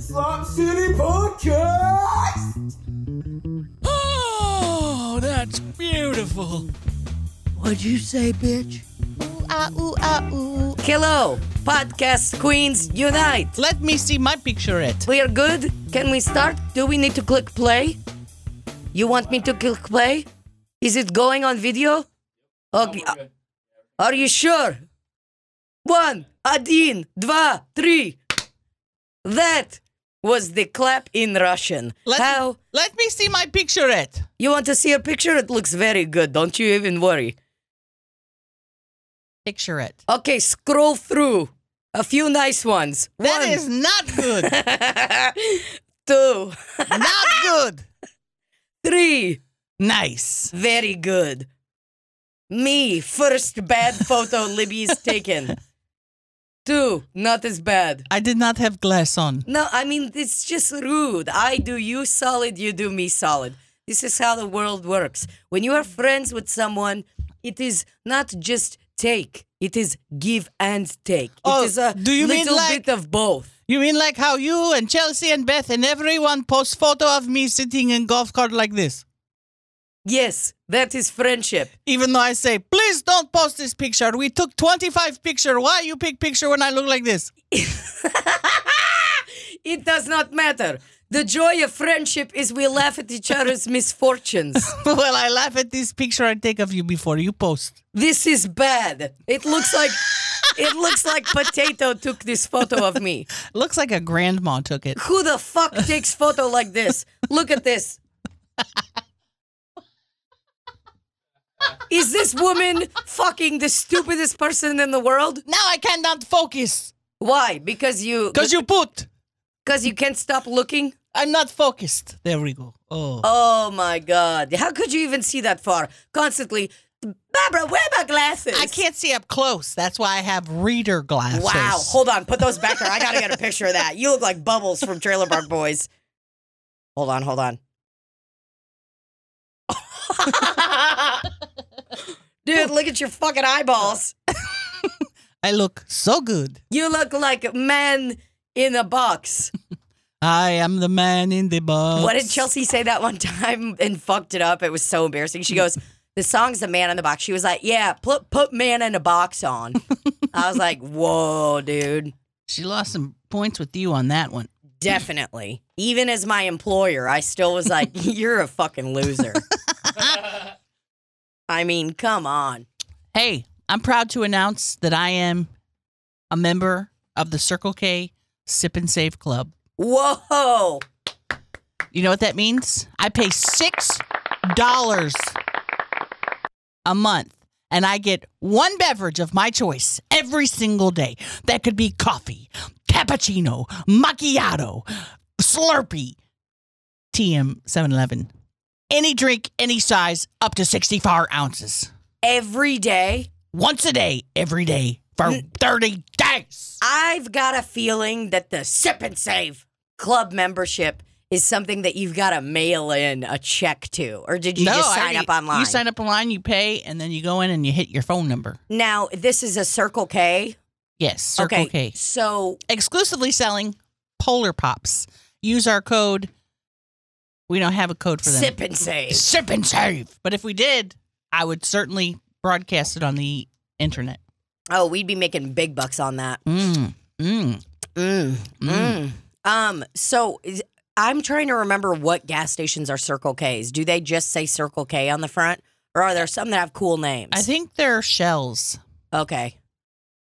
Slop City Podcast. Oh, that's beautiful. What'd you say, bitch? Ooh, ah, ooh, ah, ooh. Hello, podcast queens unite. Let me see my picturette. We are good. Can we start? Do we need to click play? You want me to click play? Is it going on video? Okay. uh, Are you sure? One, один, два, three. That was the clap in Russian. Let, How? let me see my picturette. You want to see a picture? It looks very good. Don't you even worry. Picturette. Okay, scroll through. A few nice ones. That One, is not good. two, not good. three. Nice. Very good. Me, first bad photo Libby's taken. Two, not as bad. I did not have glass on. No, I mean, it's just rude. I do you solid, you do me solid. This is how the world works. When you are friends with someone, it is not just take, it is give and take. Oh, it is a do you mean like- bit of both. You mean like how you and Chelsea and Beth and everyone post photo of me sitting in golf cart like this? Yes, that is friendship. Even though I say, please don't post this picture. We took 25 picture. Why you pick picture when I look like this? It does not matter. The joy of friendship is we laugh at each other's misfortunes. well, I laugh at this picture I take of you before you post. This is bad. It looks like it looks like potato took this photo of me. Looks like a grandma took it. Who the fuck takes photo like this? Look at this. Is this woman fucking the stupidest person in the world? Now I cannot focus Why? Because you because you put. because you can't stop looking? I'm not focused. There we go. Oh. Oh my god. How could you even see that far? Constantly Barbara, where are my glasses? I can't see up close. That's why I have reader glasses. Wow. Hold on. Put those back there. I got to get a picture of that. You look like Bubbles from Trailer Park Boys. Hold on. Hold on. Dude, look at your fucking eyeballs. I look so good. You look like a man in a box. I am the man in the box. What did Chelsea say that one time and fucked it up? It was so embarrassing. She goes, The song's The Man in the Box. She was like, Yeah, put, put Man in a Box on. I was like, Whoa, dude. She lost some points with you on that one. Definitely. Even as my employer, I still was like, you're a fucking loser. I mean, come on. Hey, I'm proud to announce that I am a member of the Circle K Sip and Save Club. Whoa. You know what that means? I pay six dollars a month and I get one beverage of my choice every single day. That could be coffee, cappuccino, macchiato, Slurpee, TM 711. Any drink, any size, up to 64 ounces. Every day, Once a day, every day for 30 days. I've got a feeling that the Sip and Save Club membership is something that you've got to mail in a check to. Or did you No, just sign already- up online? You sign up online, you pay, and then you go in and you hit your phone number. now, this is a Circle K. Yes, Circle okay. K. So, exclusively selling Polar Pops. Use our code. We don't have a code for them. Sip and Save. Sip and save. But if we did, I would certainly broadcast it on the internet. Oh, we'd be making big bucks on that. Mm, mm. Mm, mm. Um. So is, I'm trying to remember what gas stations are Circle K's. Do they just say Circle K on the front, or are there some that have cool names? I think they're shells. Okay.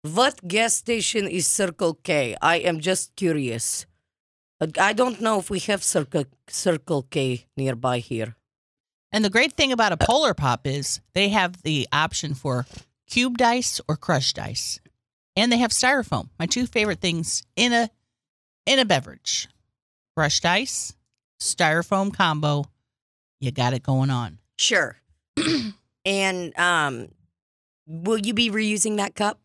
What gas station is Circle K? I am just curious. Uh, I don't know if we have Circle Circle K nearby here. And the great thing about a Polar Pop is they have the option for cubed ice or crushed ice. And they have styrofoam. My two favorite things in a in a beverage. Crushed ice, styrofoam combo. You got it going on. Sure. and um, will you be reusing that cup?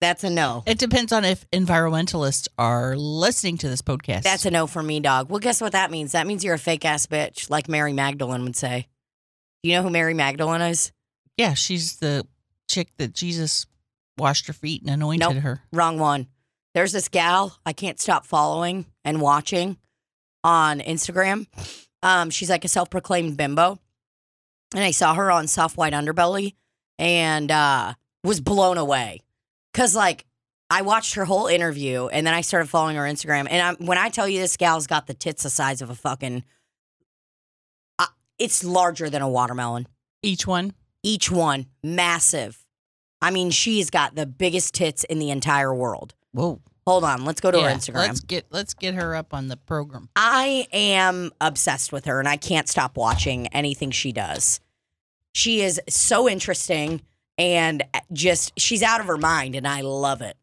That's a no. It depends on if environmentalists are listening to this podcast. That's a no for me, dog. Well, guess what that means? That means you're a fake ass bitch, like Mary Magdalene would say. Do you know who Mary Magdalene is? yeah, she's the chick that Jesus washed her feet and anointed Nope. her. Wrong one. There's this gal I can't stop following and watching on Instagram. Um, she's like a self-proclaimed bimbo, and I saw her on Soft White Underbelly and uh, was blown away because like I watched her whole interview and then I started following her Instagram. And I'm, when I tell you this gal's got the tits the size of a fucking, uh, it's larger than a watermelon Each one. each one massive. I mean, she's got the biggest tits in the entire world. Whoa. Hold on, let's go to her Instagram. Let's get let's get her up on the program. I am obsessed with her and I can't stop watching anything she does. She is so interesting and eh, just she's out of her mind and I love it.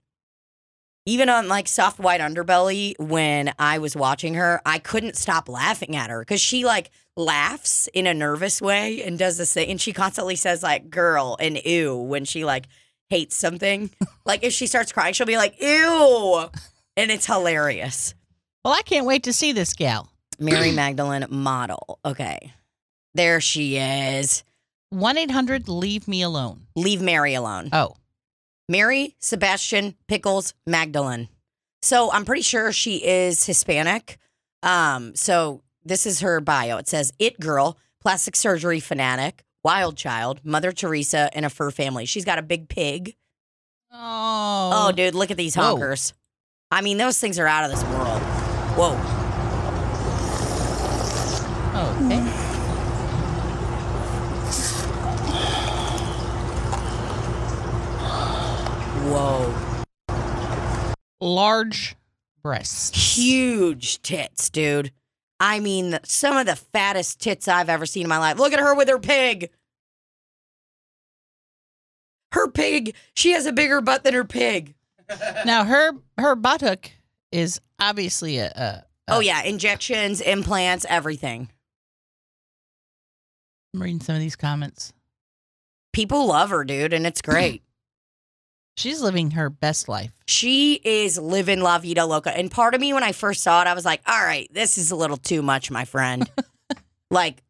Even on like soft white underbelly when I was watching her, I couldn't stop laughing at her cuz she like laughs in a nervous way and does this thing and she constantly says like girl and ew when she like hates something. like if she starts crying, she'll be like ew and it's hilarious. Well, I can't wait to see this gal. Mary Magdalene model. Okay. There she is. One eight hundred leave me alone. Leave Mary alone. Oh. Mary, Sebastian, Pickles, Magdalene. So I'm pretty sure she is Hispanic. Um, so this is her bio. It says it girl, plastic surgery fanatic, wild child, Mother Teresa, and a fur family. She's got a big pig. Oh. Oh, dude, look at these Whoa. honkers. I mean, those things are out of this world. Whoa. Okay. Whoa. Large breasts. huge tits, dude. I mean, some of the fattest tits I've ever seen in my life. Look at her with her pig. Her pig, she has a bigger butt than her pig. Now her her buttock is obviously a, a, Oh, yeah, injections, implants, everything. I'm reading some of these comments. People love her, dude, and it's great. She's living her best life. she is living La Vida Loca. And part of me, when I first saw it, I was like, all right, this is a little too much, my friend. like,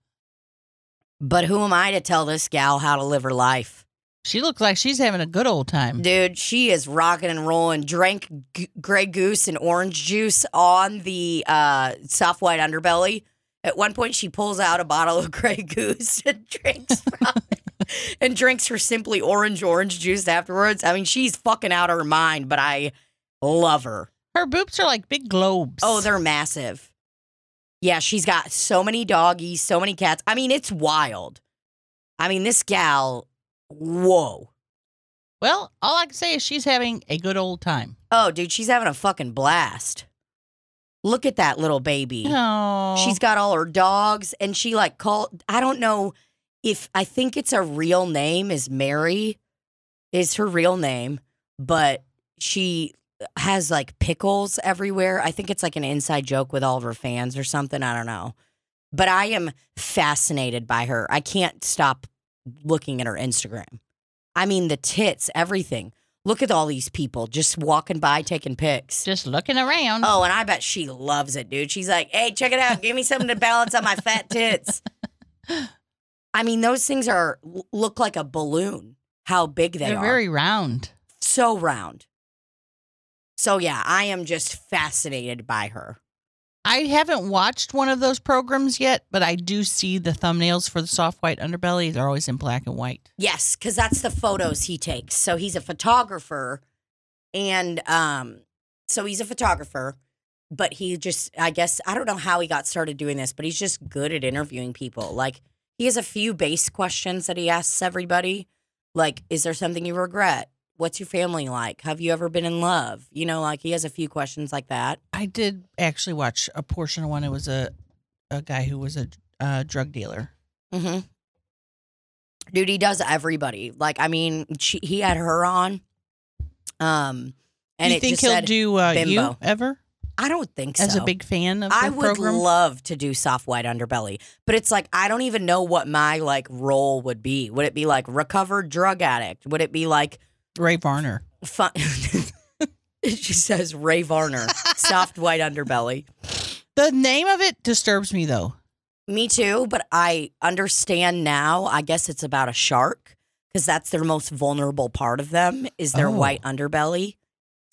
but who am I to tell this gal how to live her life? She looks like she's having a good old time. Dude, she is rocking and rolling. Drank g- Grey Goose and orange juice on the uh, soft white underbelly. At one point, she pulls out a bottle of Grey Goose and drinks from it. And drinks her simply orange orange juice afterwards. I mean, she's fucking out of her mind, but I love her. Her boobs are like big globes. Oh, they're massive. Yeah, she's got so many doggies, so many cats. I mean, it's wild. I mean, this gal, whoa. well. All I can say is she's having a good old time. Oh, dude, she's having a fucking blast. Look at that little baby. Oh, She's got all her dogs, and she like called. I don't know if I think it's a real name is Mary, is her real name, but she has like pickles everywhere. I think it's like an inside joke with all of her fans or something. I don't know, but I am fascinated by her. I can't stop looking at her Instagram. I mean, the tits, everything. Look at all these people just walking by taking pics. just looking around. Oh, and I bet she loves it, dude. She's like, hey, check it out. Give me something to balance on my fat tits. I mean, those things are look like a balloon. How big they are. they're are. very round. so round. So yeah, I am just fascinated by her. I haven't watched one of those programs yet, but I do see the thumbnails for the soft white underbelly. They're always in black and white. Yes, because that's the photos he takes. So he's a photographer, and um, so he's a photographer, but he just, I guess, I don't know how he got started doing this, but he's just good at interviewing people. Like he has a few base questions that he asks everybody, like, "Is there something you regret? What's your family like? Have you ever been in love?" You know, like he has a few questions like that. I did actually watch a portion of one. It was a a guy who was a uh, drug dealer. Mm-hmm. Dude, he does everybody. Like, I mean, she, he had her on. Um, and you it think just he'll said, do uh, you ever I don't think so. as a big fan of the I would program? love to do soft white underbelly, but it's like I don't even know what my like role would be. Would it be like recovered drug addict? Would it be like Ray Varner. fun? she says Ray Varner, soft white underbelly. The name of it disturbs me though. Me too, but I understand now. I guess it's about a shark because that's their most vulnerable part of them is their Oh. white underbelly.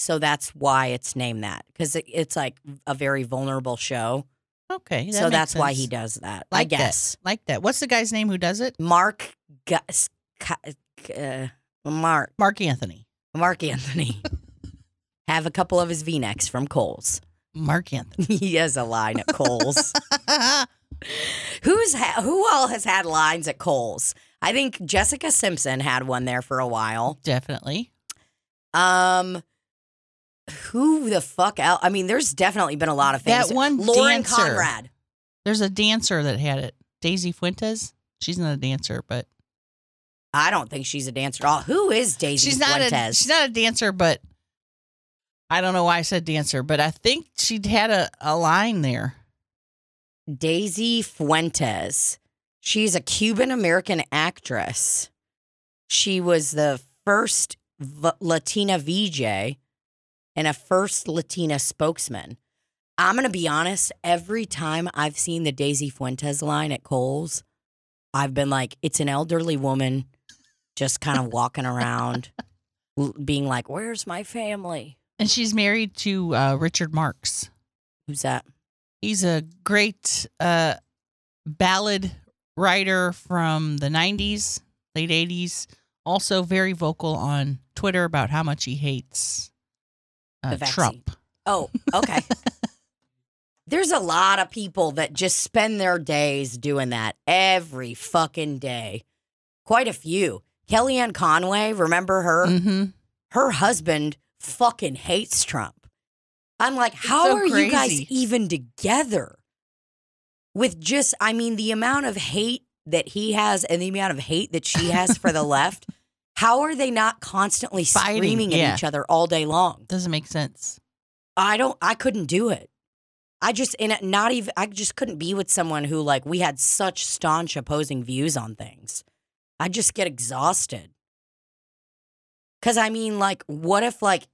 So that's why it's named that because it, it's like a very vulnerable show. Okay. that so that's why he does that. I Like that. guess Like that. What's the guy's name who does it? Mark Gus, uh, Mark Mark Anthony. Mark Anthony. Have a couple of his V-necks from Kohl's. Mark Anthony. he has a line at Kohl's. Who's ha- who all has had lines at Kohl's? I think Jessica Simpson had one there for a while. Definitely. Um, who the fuck out? I mean, there's definitely been a lot of That things. one Lauren dancer. Conrad. There's a dancer that had it. Daisy Fuentes. She's not a dancer, but I don't think she's a dancer at all. Who is Daisy she's not a Fuentes? she's not a dancer, but I don't know why I said dancer, but I think she had a, a line there. Daisy Fuentes. She's a Cuban American actress. She was the first v- Latina VJ and a first Latina spokesman. I'm going to be honest, every time I've seen the Daisy Fuentes line at Kohl's, I've been like, it's an elderly woman just kind of walking around, being like, Where's my family? And she's married to uh, Richard Marx. Who's that? He's a great uh, ballad writer from the 90s, late 80s. Also, very vocal on Twitter about how much he hates uh, vaccine. Trump. Oh, okay. There's a lot of people that just spend their days doing that every fucking day. Quite a few. Kellyanne Conway, remember her? hmm Her husband fucking hates Trump. I'm like, how so are you guys even together? With just, I mean, the amount of hate that he has and the amount of hate that she has for the left, how are they not constantly Fighting, screaming at yeah. each other all day long? Doesn't make sense. I don't I couldn't do it. I just and not even I just couldn't be with someone who like we had such staunch opposing views on things. I just get exhausted. Cuz I mean like what if like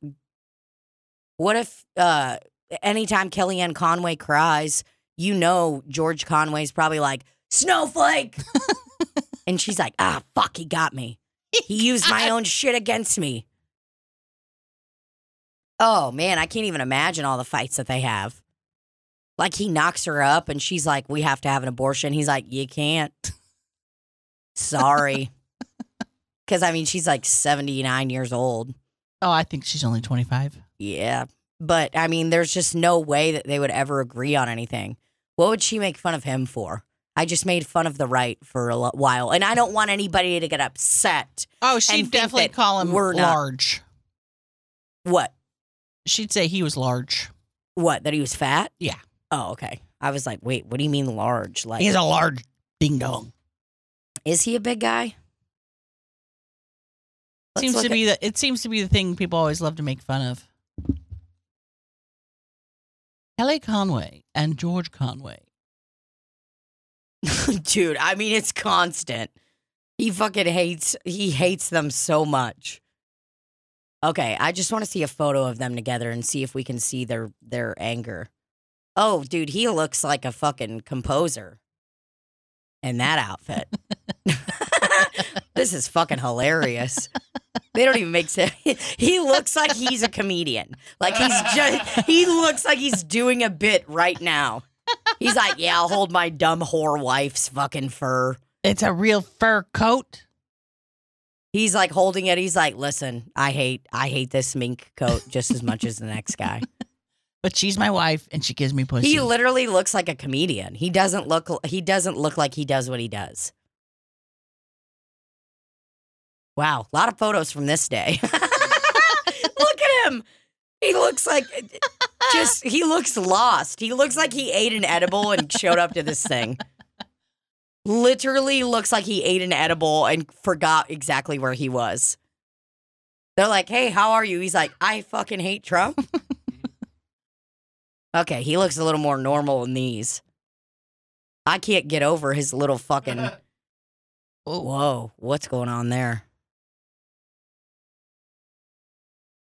what if uh anytime Kellyanne Conway cries, you know George Conway's probably like snowflake. and she's like, "Ah, fuck, he got me. He used my own shit against me." Oh man, I can't even imagine all the fights that they have. Like he knocks her up and she's like, "We have to have an abortion." He's like, "You can't." Sorry. Cuz I mean, she's like 79 years old. Oh, I think she's only 25. Yeah. But I mean, there's just no way that they would ever agree on anything. What would she make fun of him for? I just made fun of the right for a while, and I don't want anybody to get upset. Oh, she'd definitely call him we're not- large. What? She'd say he was large. What? That he was fat? Yeah. Oh, okay. I was like, wait, what do you mean large? Like, He's a large ding dong. is he a big guy? Let's Seems to at- be the it seems to be the thing people always love to make fun of. Kelly Conway and George Conway. Dude, I mean, it's constant. He fucking hates. He hates them so much. Okay, I just want to see a photo of them together and see if we can see their their anger. Oh, dude, he looks like a fucking composer in that outfit. this is fucking hilarious. They don't even make sense. He looks like he's a comedian. Like he's just. He looks like he's doing a bit right now. He's like, yeah, I'll hold my dumb whore wife's fucking fur. It's a real fur coat. He's like holding it. He's like, listen, I hate, I hate this mink coat just as much as the next guy. But she's my wife and she gives me pussy. He literally looks like a comedian. He doesn't look. He doesn't look like he does what he does. Wow, a lot of photos from this day. look at him. He looks like uh, just. He looks lost. He looks like he ate an edible and showed up to this thing. Literally looks like he ate an edible and forgot exactly where he was. They're like, "Hey, how are you?" He's like, "I fucking hate Trump." Okay, he looks a little more normal in these. I can't get over his little fucking. Whoa, what's going on there?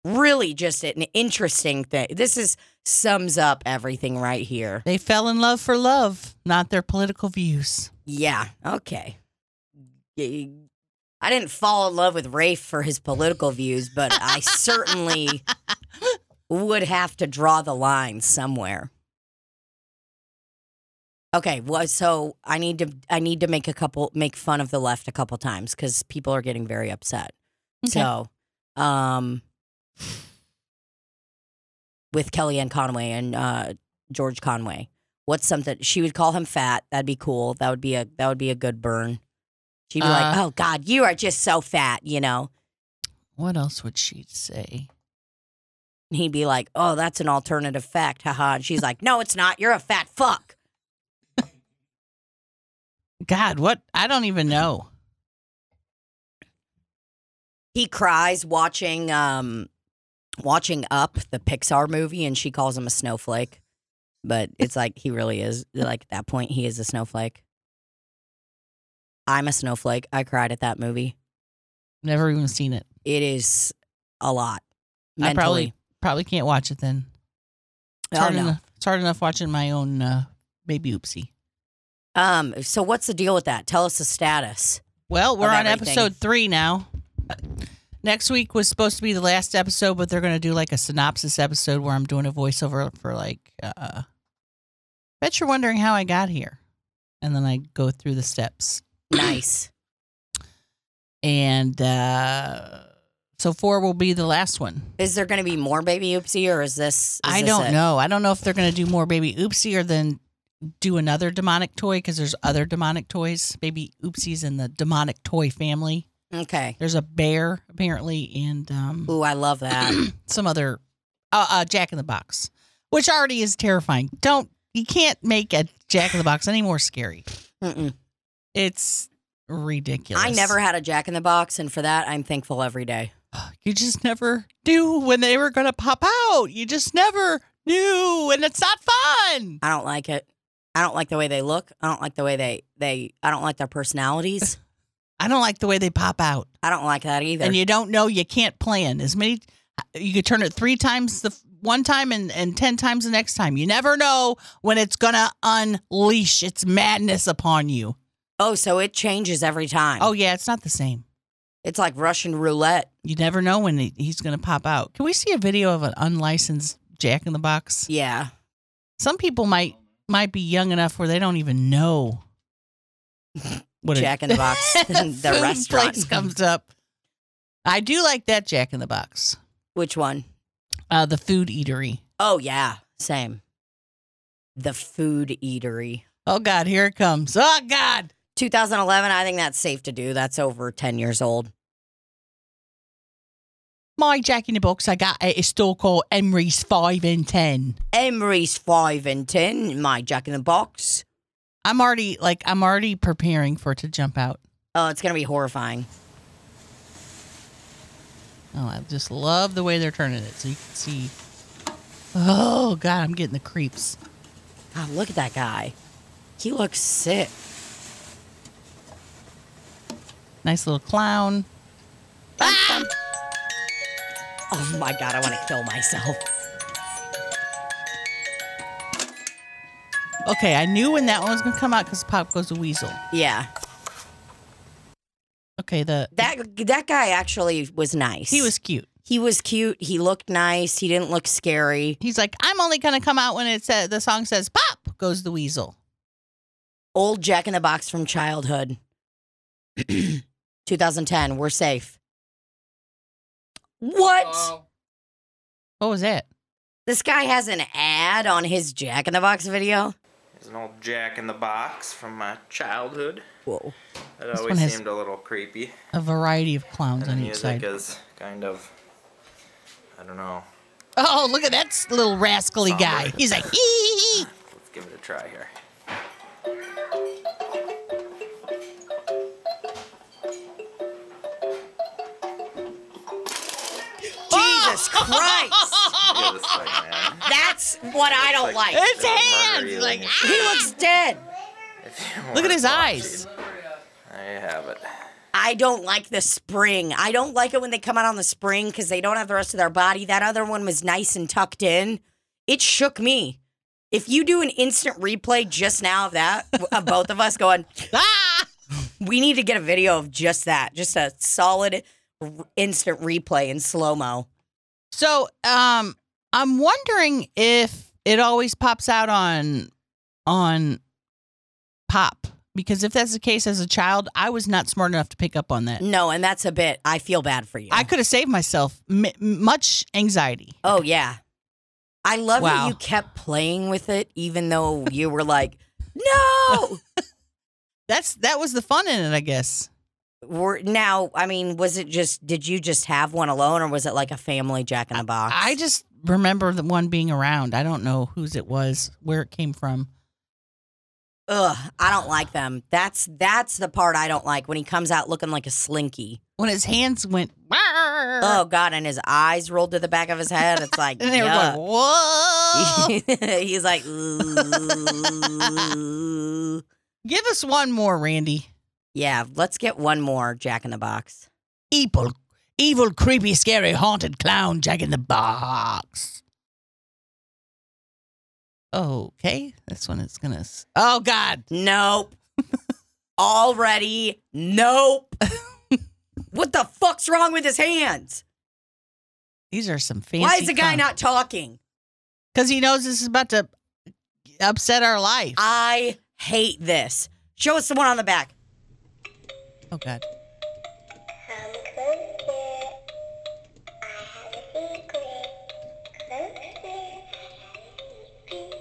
Really, just an interesting thing. This is sums up everything right here. They fell in love for love, not their political views. Yeah, okay. I didn't fall in love with Rafe for his political views, but I certainly would have to draw the line somewhere. Okay, well, so I need to I need to make a couple make fun of the left a couple times because people are getting very upset. Okay. So, um, with Kellyanne Conway and uh, George Conway, what's something she would call him fat? That'd be cool. That would be a that would be a good burn. She'd be like, Uh, "Oh God, you are just so fat," you know. What else would she say? And he'd be like, "Oh, that's an alternative fact, haha." And she's like, "No, it's not. You're a fat fuck." God, what? I don't even know. He cries watching um watching Up, the Pixar movie, and she calls him a snowflake. But it's like he really is. Like at that point, he is a snowflake. I'm a snowflake. I cried at that movie. Never even seen it. It is a lot. I probably probably can't watch it then. It's oh hard, no. enough, it's hard enough watching my own uh, baby oopsie. Um. So what's the deal with that? Tell us the status. Well, we're on everything. episode three now. Next week was supposed to be the last episode, but they're going to do like a synopsis episode where I'm doing a voiceover for like, uh, bet you're wondering how I got here. And then I go through the steps. Nice. And uh, so four will be the last one. Is there going to be more baby oopsie, or is this? is I this don't it? know. I don't know if they're going to do more baby oopsie or then do another demonic toy because there's other demonic toys. Baby oopsies in the demonic toy family. Okay. There's a bear apparently, and um, Ooh, I love that. some other uh, uh, Jack in the Box, which already is terrifying. Don't you can't make a Jack in the Box any more scary. Mm-mm. It's ridiculous. I never had a Jack in the Box, and for that, I'm thankful every day. You just never knew when they were gonna pop out. You just never knew, and it's not fun. I don't like it. I don't like the way they look. I don't like the way they they. I don't like their personalities. I don't like the way they pop out, I don't like that either. and you don't know. You can't plan as many. You could turn it three times the one time and, and ten times the next time. You never know when it's gonna unleash its madness upon you. oh, so it changes every time. Oh yeah, it's not the same. it's like Russian roulette. You never know when he, he's going to pop out. Can we see a video of an unlicensed Jack in the Box? Yeah. Some people might might be young enough where they don't even know what Jack in the Box, the restaurant. place comes up. I do like that Jack in the Box, Which one? uh, the food eatery. Oh yeah, same. The food eatery. Oh God, here it comes. Oh God, 2011. I think that's safe to do. That's over 10 years old. my Jack in the Box I got at a store called Emery's Five and Ten. Emery's five and ten. My Jack in the Box. I'm already like I'm already preparing for it to jump out. Oh, it's gonna be horrifying. Oh, I just love the way they're turning it so you can see. Oh God, I'm getting the creeps. God, look at that guy. He looks sick. Nice little clown. Ah! Oh my god, I want to kill myself. Okay, I knew when that one was gonna come out because Pop goes to Weasel. Yeah, Okay, the that that guy actually was nice. he was cute. he was cute. He looked nice. He didn't look scary. He's like, I'm only gonna come out when it says the song says Pop goes the Weasel. Old Jack in the Box from childhood. 2010. We're safe. What? What was that? This guy has an ad on his Jack in the Box video. There's an old Jack in the Box from my childhood. Whoa. That This always one has- seemed a little creepy. A variety of clowns And on each music side. is kind of, I don't know. Oh, look at that little rascally Somber. guy. He's like, hee hee. Let's give it a try here. Jesus Christ. Look at this thing, man. That's what I don't like. It's It'll hands. you Like, ah. He looks dead. Look at his eyes. There you have it. I don't like the spring. I don't like it when they come out on the spring because they don't have the rest of their body. That other one was nice and tucked in. It shook me. If you do an instant replay just now of that, of both of us going, ah! We need to get a video of just that, just a solid r- instant replay in slow mo. So, um, I'm wondering if it always pops out on on pop because if that's the case as a child, I was not smart enough to pick up on that. No, and that's a bit. I feel bad for you. I could have saved myself m- much anxiety. Oh yeah. I love that you kept playing with it even though you were like, "No!" That's that was the fun in it, I guess. Were now, I mean, was it just did you just have one alone or was it like a family jack in the box? I just remember the one being around. I don't know whose it was, where it came from. Ugh, I don't like them. That's that's the part I don't like when he comes out looking like a slinky. When his hands went, oh, god, and his eyes rolled to the back of his head. It's like and they were yuck. going, whoa. He's like, ooh. Give us one more, Randy. Yeah. Let's get one more Jack in the Box. Evil, evil, creepy, scary, haunted clown Jack in the Box. Okay, this one is gonna. s- Oh God, Nope. Already, nope. what the fuck's wrong with his hands? these are some fancy. Why is the guy not talking? Because he knows this is about to upset our life. I hate this. Show us the one on the back. Oh God. Come closer. I have a secret. Closer. Secret.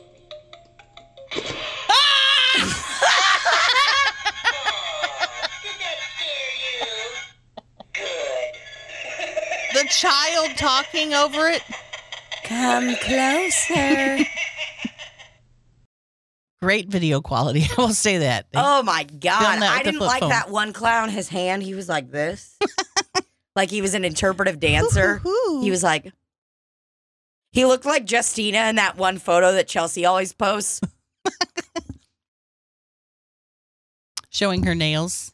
Did that scare you? Good. The child talking over it. Come closer. Great video quality. I will say that. oh my god. I didn't like phone. that one clown. His hand, he was like this. like he was an interpretive dancer. He was like, he looked like Justina in that one photo that Chelsea always posts. showing her nails.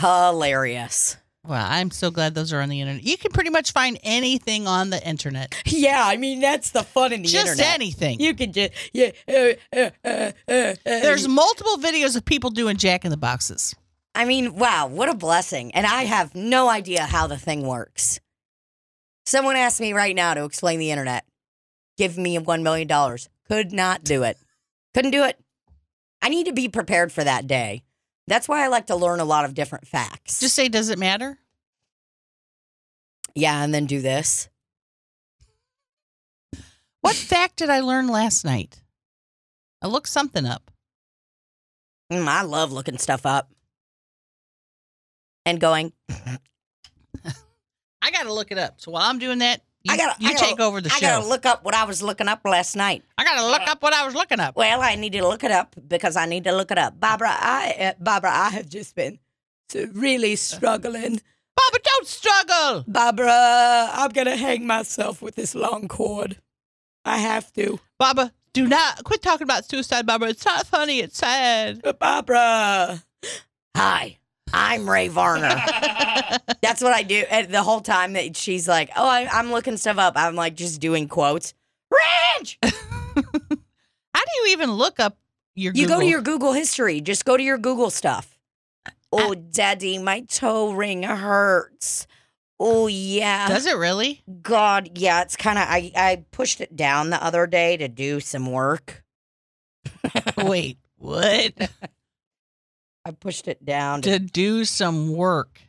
Hilarious. Wow, I'm so glad those are on the internet. You can pretty much find anything on the internet. Yeah, I mean that's the fun in the Just internet. anything. You can just yeah. Uh, uh, uh, uh, uh, There's multiple videos of people doing Jack in the Boxes. I mean, wow, what a blessing. And I have no idea how the thing works. Someone asked me right now to explain the internet. Give me $1 million. Could not do it. Couldn't do it. I need to be prepared for that day. That's why I like to learn a lot of different facts. Just say, does it matter? yeah, and then do this. What fact did I learn last night? I looked something up. Mm, I love looking stuff up and going. I got to look it up. So while I'm doing that, you, I gotta, you I gotta- take over the I show. gotta look up what I was looking up last night. I got to look up what I was looking up. Well, I need to look it up because I need to look it up. Barbara, I, uh, Barbara, I have just been really struggling. Barbara, don't struggle. Barbara, I'm gonna hang myself with this long cord. I have to. Barbara, do not quit talking about suicide, Barbara. It's not funny. It's sad. Barbara. Hi, I'm Ray Varner. That's what I do. And the whole time that she's like, "Oh, I, I'm looking stuff up," I'm like just doing quotes. Ranch. How do you even look up your You go to your Google history. Just go to your Google stuff. Oh, Daddy, my toe ring hurts. Oh yeah. Does it really? God, yeah, it's kind of. I I pushed it down the other day to do some work. Wait, what? I pushed it down. To, to do some work.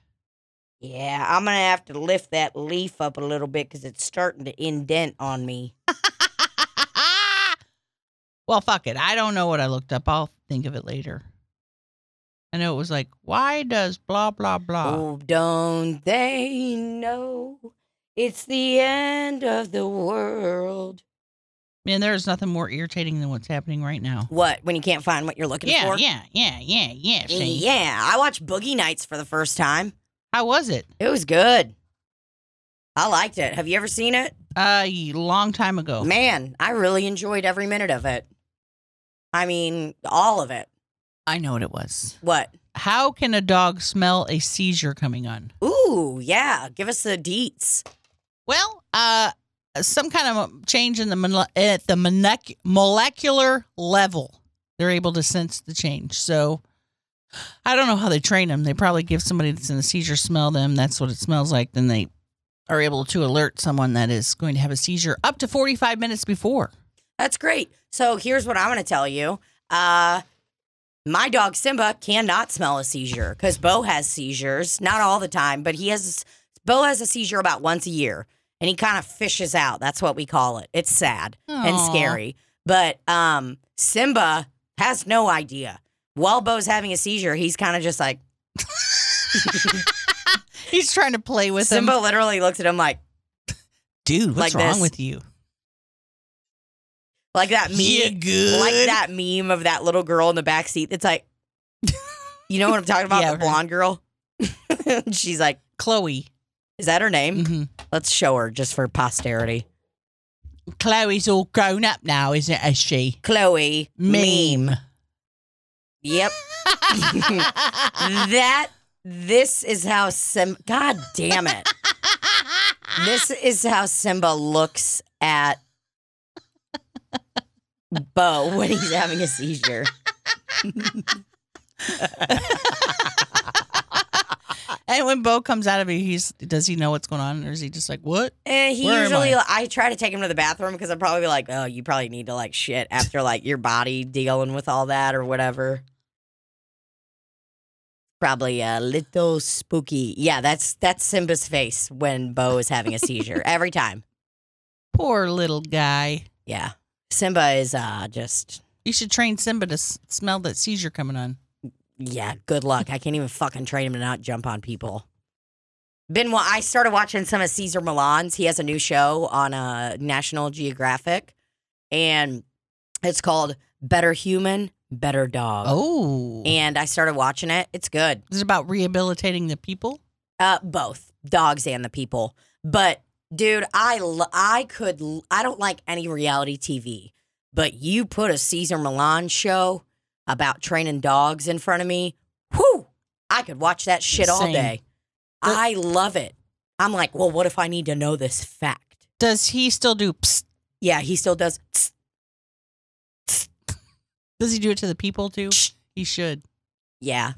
yeah, I'm gonna have to lift that leaf up a little bit because it's starting to indent on me. well, fuck it. I don't know what I looked up. I'll think of it later. I know it was like, why does blah blah blah? Oh, don't they know it's the end of the world? Man, there is nothing more irritating than what's happening right now. What when you can't find what you're looking Yeah, for? yeah, yeah, yeah, yeah. Shane. yeah. I watched Boogie Nights for the first time. How was it? It was good. I liked it. Have you ever seen it? A long time ago. Man, I really enjoyed every minute of it. I mean, all of it. I know what it was. What? How can a dog smell a seizure coming on? Ooh, yeah. Give us the deets. Well, uh, some kind of change in the at the molecular level. They're able to sense the change. So, I don't know how they train them. They probably give somebody that's in a seizure smell them. That's what it smells like. Then they are able to alert someone that is going to have a seizure up to 45 minutes before. That's great. So here's what I'm going to tell you. Uh, my dog Simba cannot smell a seizure because Bo has seizures, not all the time, but he has. Bo has a seizure about once a year, and he kind of fishes out. That's what we call it. It's sad and scary, but um, Simba has no idea. While Bo's having a seizure, he's kind of just like He's trying to play with Simba. him. Literally looks at him like Dude, what's like wrong this. with you? like that meme. Yeah, good. like that meme of that little girl in the back seat that's like, you know what I'm talking about? Yeah, the blonde girl. She's like, Chloe. Is that her name? hmm Let's show her just for posterity. Chloe's all grown up now, isn't it, is she? Chloe Meme. Yep. that this is how Sim. God damn it. this is how Simba looks at Bo when he's having a seizure. And when Bo comes out of it, he's does he know what's going on, or is he just like, "What?" And he Where usually, I? I? try to take him to the bathroom because I'm probably like, oh, you probably need to like shit after like your body dealing with all that or whatever. Probably a little spooky. Yeah, that's that's Simba's face when Bo is having a seizure every time. Poor little guy. Yeah, Simba is uh just You should train Simba to s- smell that seizure coming on. Yeah. Good luck. I can't even fucking train him to not jump on people. Wa- I started watching some of Cesar Millan's. He has a new show on uh, National Geographic, and it's called Better Human, Better Dog. Oh, And I started watching it. It's good. is it about rehabilitating the people? Uh, both dogs and the people. But dude, I I could I don't like any reality TV, but you put a Cesar Millan show about training dogs in front of me, whew, I could watch that shit all Same. day. The- I love it. I'm like, well, what if I need to know this fact? Does he still do? Psst? Yeah, he still does. Does he do it to the people too? He should. Yeah,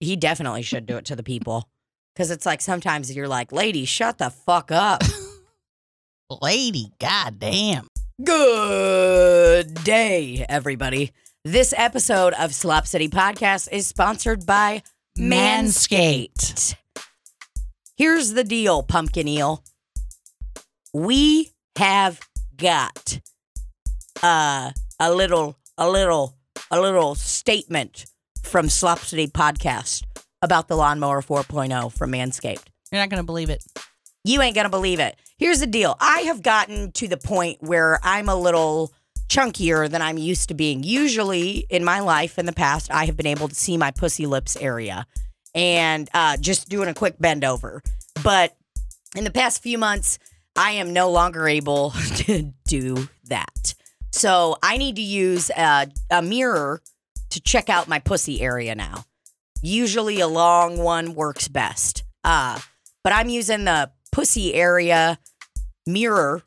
he definitely should do it to the people. Because it's like sometimes you're like, lady, shut the fuck up. Lady, goddamn. Good day, everybody. This episode of Slop City Podcast is sponsored by Manscaped. Here's the deal, Pumpkin Eel. We have got uh, a little, a little, a little statement from Slop City Podcast about the Lawnmower 4.0 from Manscaped. You're not gonna believe it. You ain't gonna believe it. Here's the deal. I have gotten to the point where I'm a little chunkier than I'm used to being. Usually in my life in the past, I have been able to see my pussy lips area and uh, just doing a quick bend over. But in the past few months, I am no longer able to do that. So I need to use a, a mirror to check out my pussy area now. Usually a long one works best. Uh, but I'm using the pussy area mirror,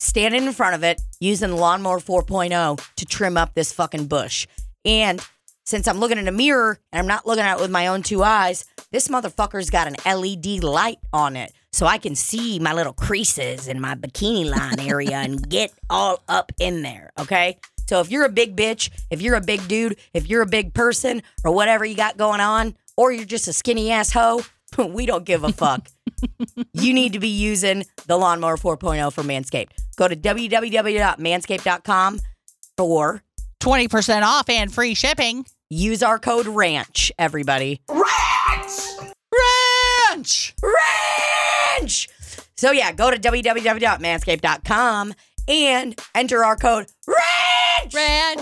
standing in front of it, using the lawnmower 4.0 to trim up this fucking bush. And since I'm looking in a mirror and I'm not looking at it with my own two eyes, this motherfucker's got an LED light on it. So I can see my little creases in my bikini line area and get all up in there. Okay. So if you're a big bitch, if you're a big dude, if you're a big person or whatever you got going on, or you're just a skinny ass hoe, we don't give a fuck. you need to be using the Lawnmower 4.0 for Manscaped. Go to www.manscaped.com for Twenty percent off and free shipping. use our code RANCH, everybody. Ranch. Ranch! RANCH! So yeah, go to www.manscaped.com and enter our code RANCH Ranch.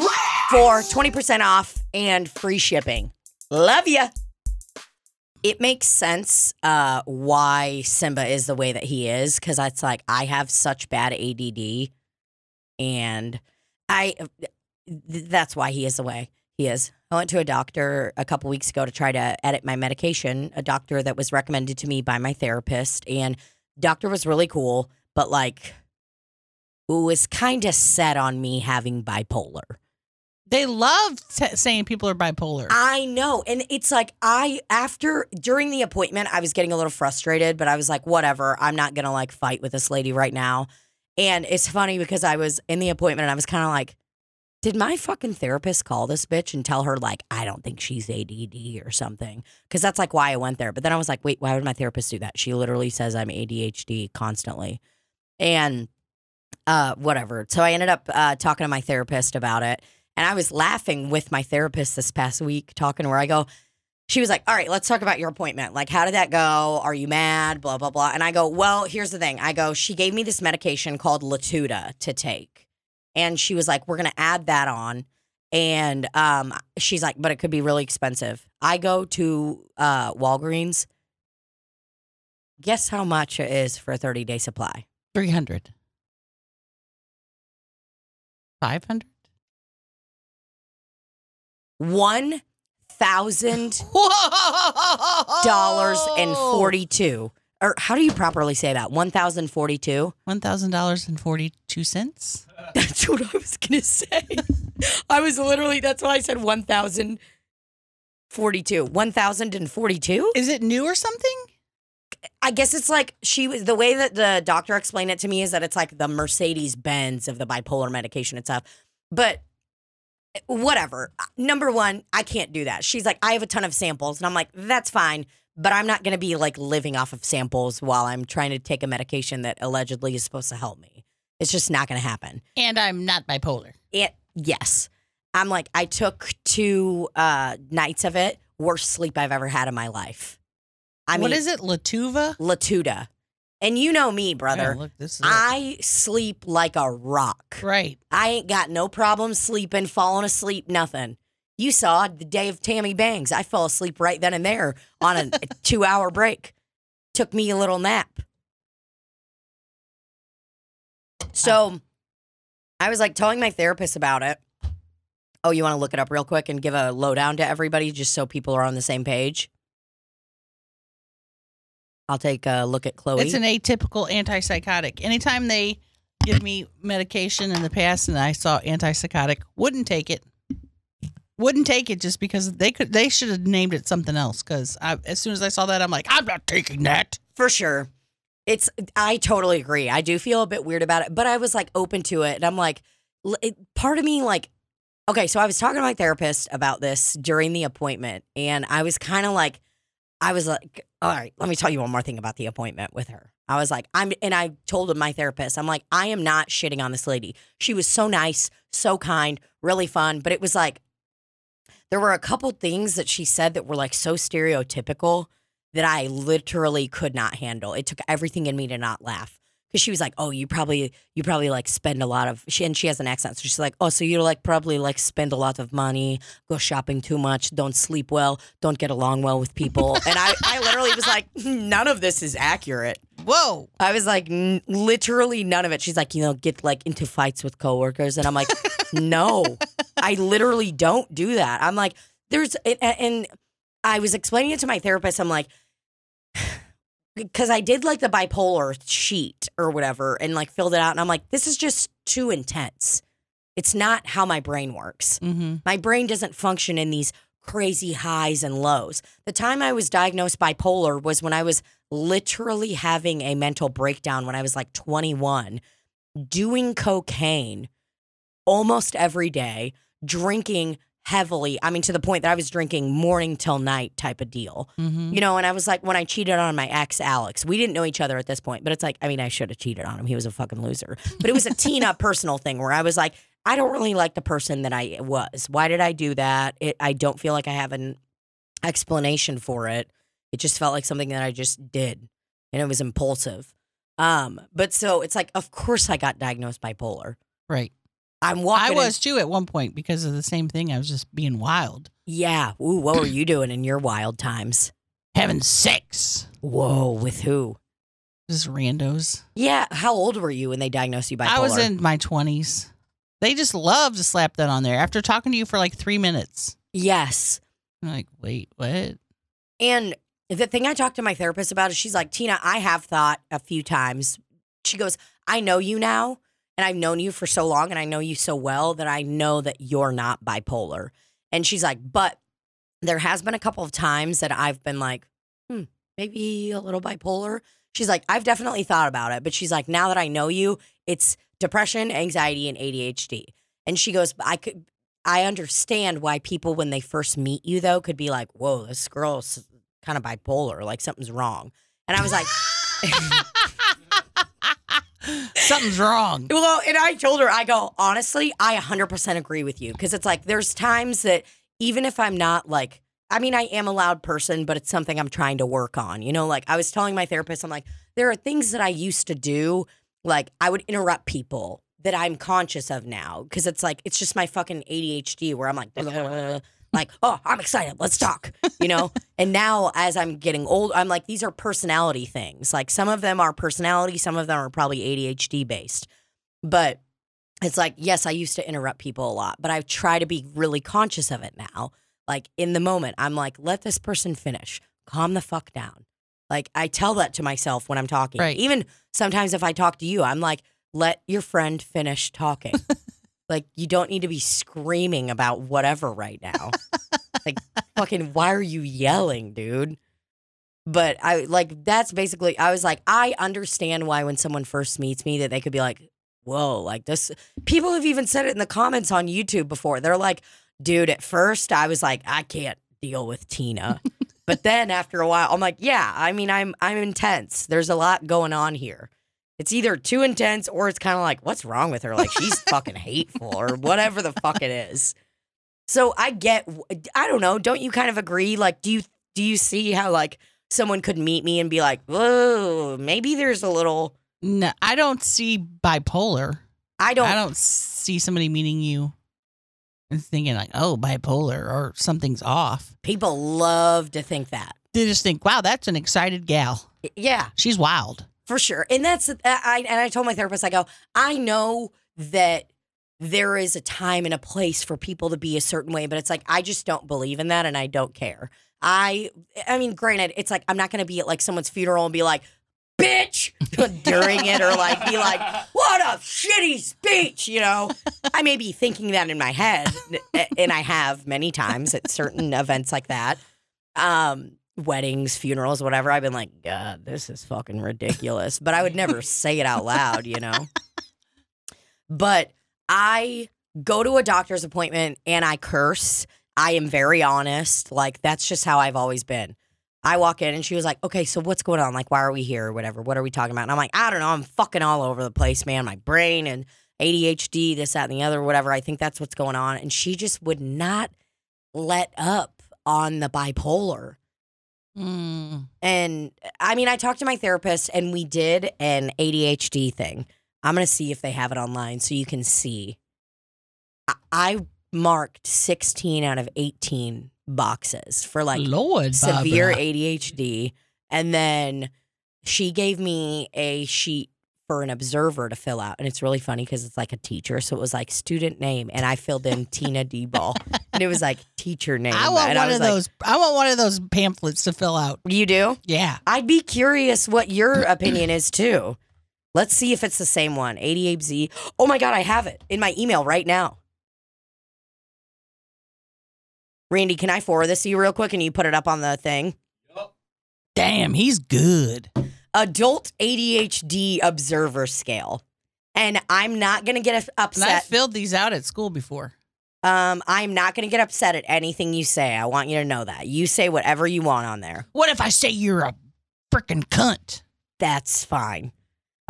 for 20% off and free shipping. Love ya. It makes sense uh, why Simba is the way that he is because it's like I have such bad ADD, and I th- that's why he is the way he is. I went to a doctor a couple weeks ago to try to edit my medication. A doctor that was recommended to me by my therapist, and doctor was really cool, but like was kind of set on me having bipolar They love t- saying people are bipolar. I know. And it's like, I, after, during the appointment, I was getting a little frustrated, but I was like, whatever. I'm not going to like fight with this lady right now. And it's funny because I was in the appointment and I was kind of like, did my fucking therapist call this bitch and tell her, like, I don't think she's ADD or something? Because that's like why I went there. But then I was like, wait, why would my therapist do that? She literally says I'm ADHD constantly. And uh, whatever. So I ended up uh, talking to my therapist about it. And I was laughing with my therapist this past week, talking to her. I go, she was like, All right, let's talk about your appointment. Like, how did that go? Are you mad? Blah, blah, blah. And I go, Well, here's the thing. I go, She gave me this medication called Latuda to take. And she was like, We're going to add that on. And um, she's like, But it could be really expensive. I go to uh, Walgreens. Guess how much it is for a 30 day supply? 300. 500? One thousand Whoa! dollars and forty two. Or how do you properly say that? One thousand forty two. $1,000.42. That's what I was gonna say. I was literally. That's why I said one thousand forty two. One thousand and forty two. Is it new or something? I guess it's like she was the way that the doctor explained it to me is that it's like the Mercedes Benz of the bipolar medication and stuff. But whatever. Number one, I can't do that. She's like, I have a ton of samples. And I'm like, that's fine. But I'm not going to be like living off of samples while I'm trying to take a medication that allegedly is supposed to help me. It's just not going to happen. And I'm not bipolar. It, yes. I'm like, I took two uh, nights of it. Worst sleep I've ever had in my life. I mean, what is it? Latuva? Latuda. And you know me, brother. Yeah, look, this is. I sleep like a rock. right. I ain't got no problem sleeping, falling asleep, nothing. You saw the day of Tammy Bangs. I fell asleep right then and there on a two hour break. Took me a little nap. So I was like telling my therapist about it. Oh, you want to look it up real quick and give a lowdown to everybody just so people are on the same page? I'll take a look at Chloe. It's an atypical antipsychotic. Anytime they give me medication in the past and I saw antipsychotic, wouldn't take it. Wouldn't take it just because they could. They should have named it something else. Because as soon as I saw that, I'm like, I'm not taking that. For sure. It's I totally agree. I do feel a bit weird about it, but I was like open to it. And I'm like it, part of me like okay, so I was talking to my therapist about this during the appointment and I was kind of like I was like, all right, let me tell you one more thing about the appointment with her. I was like, I'm and I told my therapist, I'm like, I am not shitting on this lady. She was so nice, so kind, really fun, but it was like there were a couple things that she said that were like so stereotypical that I literally could not handle. It took everything in me to not laugh. Cause she was like, "Oh, you probably you probably like spend a lot of." She and she has an accent, so she's like, "Oh, so you like probably like spend a lot of money, go shopping too much, don't sleep well, don't get along well with people." and I, I literally was like, "None of this is accurate." Whoa. I was like, n- literally none of it. She's like, you know, get like into fights with coworkers, and I'm like, no, I literally don't do that. I'm like, there's, and, and I was explaining it to my therapist. I'm like, because I did like the bipolar sheet or whatever, and like filled it out, and I'm like, this is just too intense. It's not how my brain works. Mm-hmm. My brain doesn't function in these crazy highs and lows. The time I was diagnosed bipolar was when I was literally having a mental breakdown when I was like 21, doing cocaine almost every day, drinking heavily. I mean, to the point that I was drinking morning till night type of deal. Mm-hmm. You know, and I was like, when I cheated on my ex, Alex, we didn't know each other at this point, but it's like, I mean, I should have cheated on him. He was a fucking loser. But it was a teen up personal thing where I was like, I don't really like the person that I was. Why did I do that? It, I don't feel like I have an explanation for it. It just felt like something that I just did, and it was impulsive. Um, but so it's like, of course, I got diagnosed bipolar. Right. I'm I walking. in- was too at one point because of the same thing. I was just being wild, yeah. Ooh, what were you doing in your wild times? having sex. Whoa, with who? Just randos. Yeah. How old were you when they diagnosed you bipolar? I was in my 20s. They just love to slap that on there after talking to you for like three minutes. Yes. I'm like, wait, what? And the thing I talked to my therapist about is she's like, Tina, I have thought a few times. She goes, I know you now. And I've known you for so long and I know you so well that I know that you're not bipolar. And she's like, but there has been a couple of times that I've been like, hmm, maybe a little bipolar. She's like, I've definitely thought about it, but she's like, now that I know you, it's depression, anxiety, and ADHD. And she goes, I could, I understand why people, when they first meet you, though, could be like, whoa, this girl's kind of bipolar, like something's wrong. And I was like, Something's wrong. Well, and I told her, I go, honestly, I 100% agree with you. Cause it's like, there's times that even if I'm not like, I mean, I am a loud person, but it's something I'm trying to work on. You know, like I was telling my therapist, I'm like, there are things that I used to do. Like I would interrupt people that I'm conscious of now. Cause it's like, it's just my fucking ADHD where I'm like, like, oh, I'm excited. Let's talk, you know? and now as I'm getting old, I'm like, these are personality things. Like some of them are personality, some of them are probably ADHD based. But it's like, yes, I used to interrupt people a lot, but I try to be really conscious of it now. Like in the moment, I'm like, let this person finish. Calm the fuck down. Like I tell that to myself when I'm talking. Right. Even sometimes if I talk to you, I'm like, let your friend finish talking. like you don't need to be screaming about whatever right now. like fucking why are you yelling, dude? But I like that's basically I was like, I understand why when someone first meets me that they could be like, whoa, like this people have even said it in the comments on YouTube before. They're like, dude, at first I was like, I can't deal with Tina. but then after a while, I'm like, yeah, I mean, I'm I'm intense. There's a lot going on here. It's either too intense or it's kind of like, what's wrong with her? Like she's fucking hateful or whatever the fuck it is. So I get, I don't know. Don't you kind of agree? Like, do you do you see how like someone could meet me and be like, whoa, maybe there's a little. No, I don't see bipolar. I don't. I don't see somebody meeting you and thinking like, "Oh, bipolar" or something's off. People love to think that. They just think, "Wow, that's an excited gal. Yeah, She's wild." For sure. And that's I and I told my therapist, I go, I know that there is a time and a place for people to be a certain way, but it's like I just don't believe in that and I don't care. I I mean, granted, it's like I'm not gonna be at like someone's funeral and be like, bitch during it or like be like, what a shitty speech, you know? I may be thinking that in my head, and I have many times at certain events like that. Um, weddings, funerals, whatever. I've been like, God, this is fucking ridiculous. But I would never say it out loud, you know? But I go to a doctor's appointment and I curse. I am very honest. Like, that's just how I've always been. I walk in and she was like, okay, so what's going on? Like, why are we here or whatever? What are we talking about? And I'm like, I don't know. I'm fucking all over the place, man. My brain and ADHD, this, that, and the other, whatever. I think that's what's going on. And she just would not let up on the bipolar. Mm. And I mean, I talked to my therapist and we did an ADHD thing. I'm going to see if they have it online so you can see. I, I marked 16 out of 18 boxes for like Lord, severe Barbara. ADHD. And then she gave me a sheet for an observer to fill out. And it's really funny because it's like a teacher. So it was like student name. And I filled in Tina D Ball. And it was like teacher name. I want and one was of like, those. I want one of those pamphlets to fill out. You do? Yeah. I'd be curious what your opinion is too. Let's see if it's the same one. 88Z. Oh my God, I have it in my email right now. Randy, can I forward this to you real quick and you put it up on the thing? Yep. Damn, he's good. Adult ADHD observer scale. And I'm not going to get And I upset. filled these out at school before. Um, I'm not going to get upset at anything you say. I want you to know that. You say whatever you want on there. What if I say you're a freaking cunt? That's fine.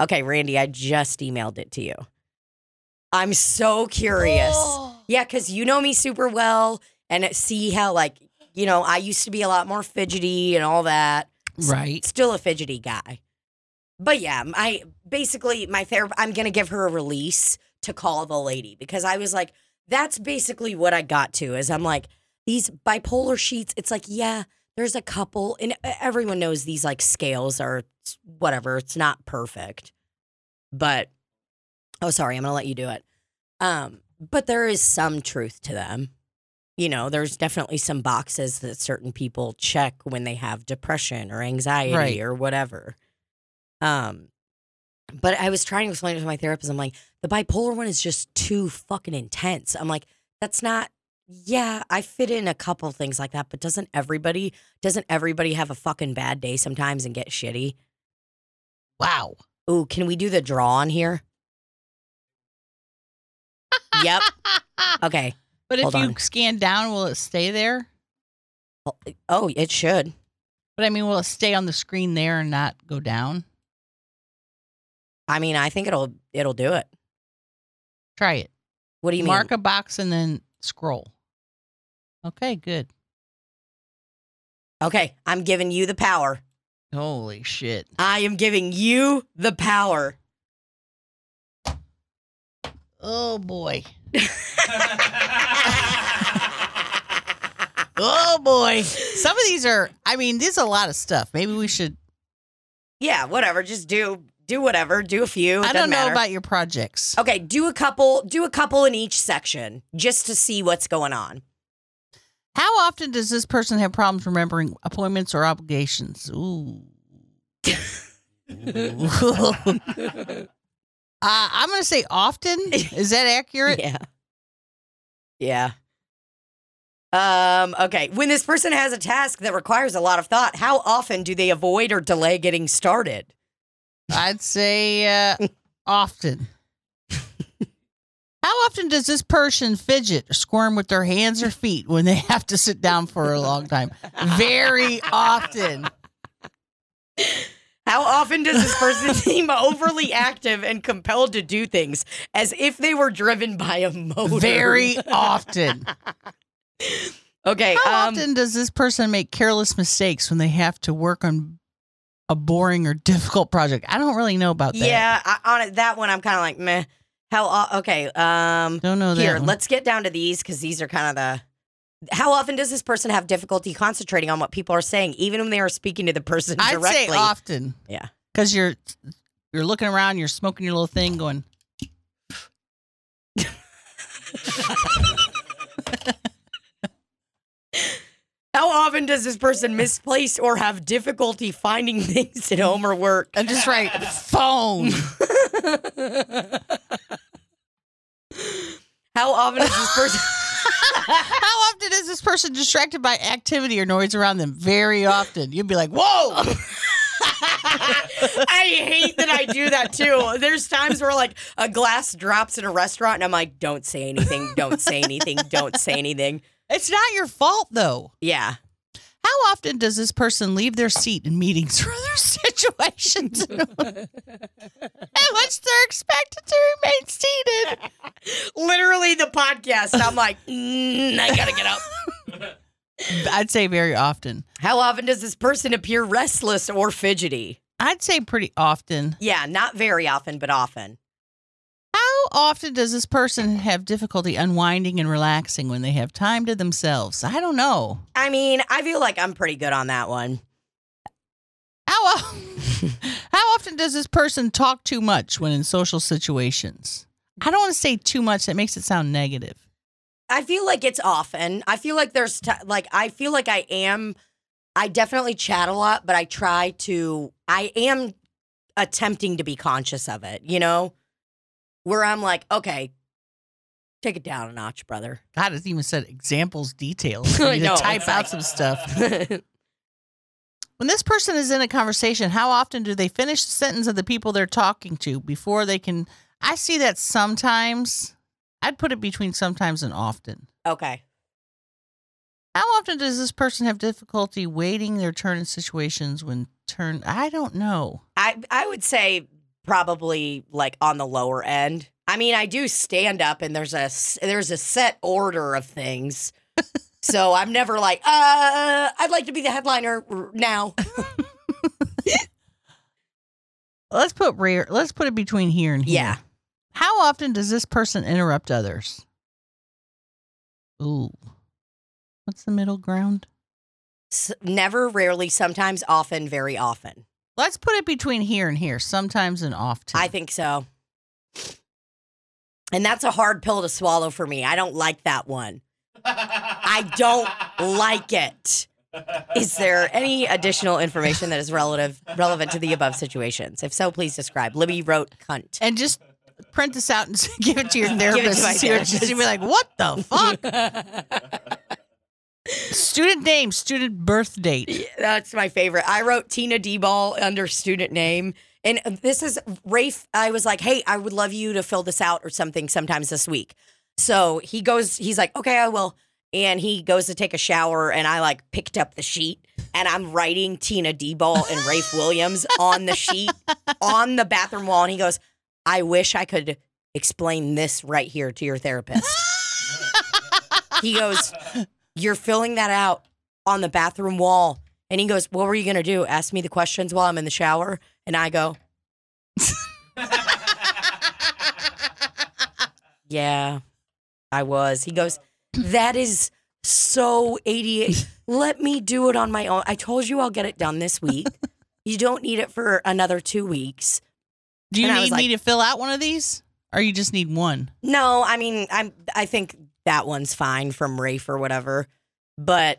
Okay, Randy, I just emailed it to you. I'm so curious. Yeah, because you know me super well and see how, like, you know, I used to be a lot more fidgety and all that. S- Right. Still a fidgety guy. But yeah, I basically, my therapist, I'm going to give her a release to call the lady because I was like, that's basically what I got to is I'm like, these bipolar sheets, it's like, yeah, there's a couple, and everyone knows these like scales are whatever, it's not perfect. But, oh, sorry, I'm going to let you do it. Um, but there is some truth to them. You know, there's definitely some boxes that certain people check when they have depression or anxiety Right. or whatever. Um, But I was trying to explain it to my therapist. I'm like, the bipolar one is just too fucking intense. I'm like, that's not. Yeah, I fit in a couple things like that, but doesn't everybody doesn't everybody have a fucking bad day sometimes and get shitty? Wow. Ooh, can we do the draw on here? yep. Okay. But if Hold you on. scan down, will it stay there? Oh, oh, it should. But I mean, will it stay on the screen there and not go down? I mean, I think it'll it'll do it. Try it. What do you mean? Mark mean? a box and then scroll. Okay, good. Okay, I'm giving you the power. Holy shit. I am giving you the power. Oh boy. Oh boy. Some of these are, I mean, there's a lot of stuff. Maybe we should, yeah, whatever. Just do do whatever. Do a few. It I don't know matter. about your projects. Okay, do a couple. Do a couple in each section just to see what's going on. How often does this person have problems remembering appointments or obligations? Ooh. Ooh. Uh, I'm going to say often. Is that accurate? Yeah. Yeah. Um, okay. When this person has a task that requires a lot of thought, how often do they avoid or delay getting started? I'd say uh, often. How often does this person fidget or squirm with their hands or feet when they have to sit down for a long time? Very often. How often does this person seem overly active and compelled to do things as if they were driven by a motor? Very often. Okay. How um, often does this person make careless mistakes when they have to work on a boring or difficult project? I don't really know about that. Yeah, I, on it, that one, I'm kind of like meh. How? Okay. Um. Don't know. Here, one. let's get down to these because these are kind of the. How often does this person have difficulty concentrating on what people are saying, even when they are speaking to the person directly? I'd say often. Yeah. Because you're you're looking around, you're smoking your little thing, going. How often does this person misplace or have difficulty finding things at home or work? And just write phone. How often does this person? How often is this person distracted by activity or noise around them? Very often. You'd be like, whoa. I hate that I do that too. There's times where like a glass drops in a restaurant and I'm like, don't say anything, don't say anything, don't say anything. It's not your fault, though. Yeah. How often does this person leave their seat in meetings or other situations in which they're expected to remain seated? Literally the podcast. I'm like, mm, I gotta get up. I'd say very often. How often does this person appear restless or fidgety? I'd say pretty often. Yeah, not very often, but often. How often does this person have difficulty unwinding and relaxing when they have time to themselves? I don't know. I mean, I feel like I'm pretty good on that one. How, how often does this person talk too much when in social situations? I don't want to say too much. That makes it sound negative. I feel like it's often. I feel like there's t- like I feel like I am. I definitely chat a lot, but I try to. I am attempting to be conscious of it. You know, where I'm like, okay, take it down a notch, brother. God, it even said examples, details. I need know, to type out like- some stuff. When this person is in a conversation, how often do they finish the sentence of the people they're talking to before they can? I see that sometimes. I'd put it between sometimes and often. okay. How often does this person have difficulty waiting their turn in situations when turn? I don't know. I I would say probably like on the lower end. I mean, I do stand up and there's a there's a set order of things. so I'm never like, uh, I'd like to be the headliner now. Let's put rare. Let's put it between here and here. Yeah. How often does this person interrupt others? Ooh. What's the middle ground? S- never, rarely, sometimes, often, very often. Let's put it between here and here. Sometimes and often. I think so. And that's a hard pill to swallow for me. I don't like that one. I don't like it. Is there any additional information that is relative relevant to the above situations? If so, please describe. Libby wrote cunt. And just print this out and give it to your it to therapist. my and she- therapist. She'll be like, what the fuck? student name, student birth date. That's my favorite. I wrote Tina D Ball under student name. And this is Rafe. I was like, hey, I would love you to fill this out or something sometimes this week. So he goes, he's like, okay, I will. And he goes to take a shower, and I like picked up the sheet and I'm writing Tina D Ball and Rafe Williams on the sheet on the bathroom wall. And he goes, I wish I could explain this right here to your therapist. he goes, You're filling that out on the bathroom wall. And he goes, What were you going to do? Ask me the questions while I'm in the shower? And I go, Yeah, I was. He goes, That is so ADHD. Let me do it on my own. I told you I'll get it done this week. you don't need it for another two weeks. Do you And need me to fill out one of these? Or you just need one? No, I mean, I'm. I think that one's fine from Rafe or whatever. But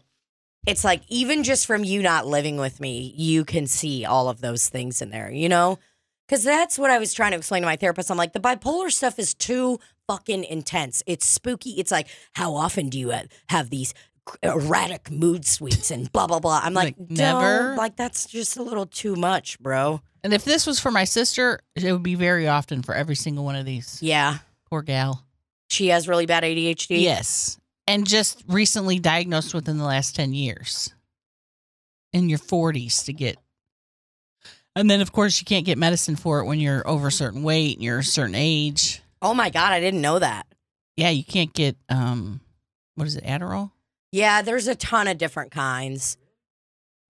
it's like even just from you not living with me, you can see all of those things in there. You know, because that's what I was trying to explain to my therapist. I'm like, the bipolar stuff is too fucking intense. It's spooky. It's like, how often do you have these erratic mood swings and blah blah blah? I'm like, Like, never. Like that's just a little too much, bro. And if this was for my sister, it would be very often for every single one of these. Yeah, Poor gal. She has really bad ADHD. Yes. And just recently diagnosed within the last 10 years. In your 40s to get. And then, of course, you can't get medicine for it when you're over a certain weight and you're a certain age. Oh my god, I didn't know that. Yeah, you can't get, um, what is it, Adderall? Yeah, there's a ton of different kinds.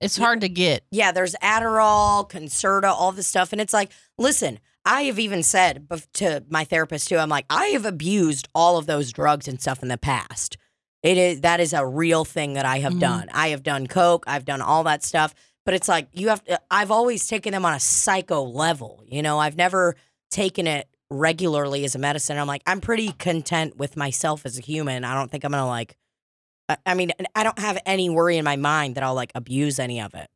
It's hard to get. Yeah, there's Adderall, Concerta, all this stuff. And it's like, listen, I have even said to my therapist too, I'm like, I have abused all of those drugs and stuff in the past. It is that is a real thing that I have Mhm. done. I have done coke, I've done all that stuff, but it's like you have to, I've always taken them on a psycho level. You know, I've never taken it regularly as a medicine. I'm like, I'm pretty content with myself as a human. I don't think I'm going to like I- I mean, I don't have any worry in my mind that I'll like abuse any of it.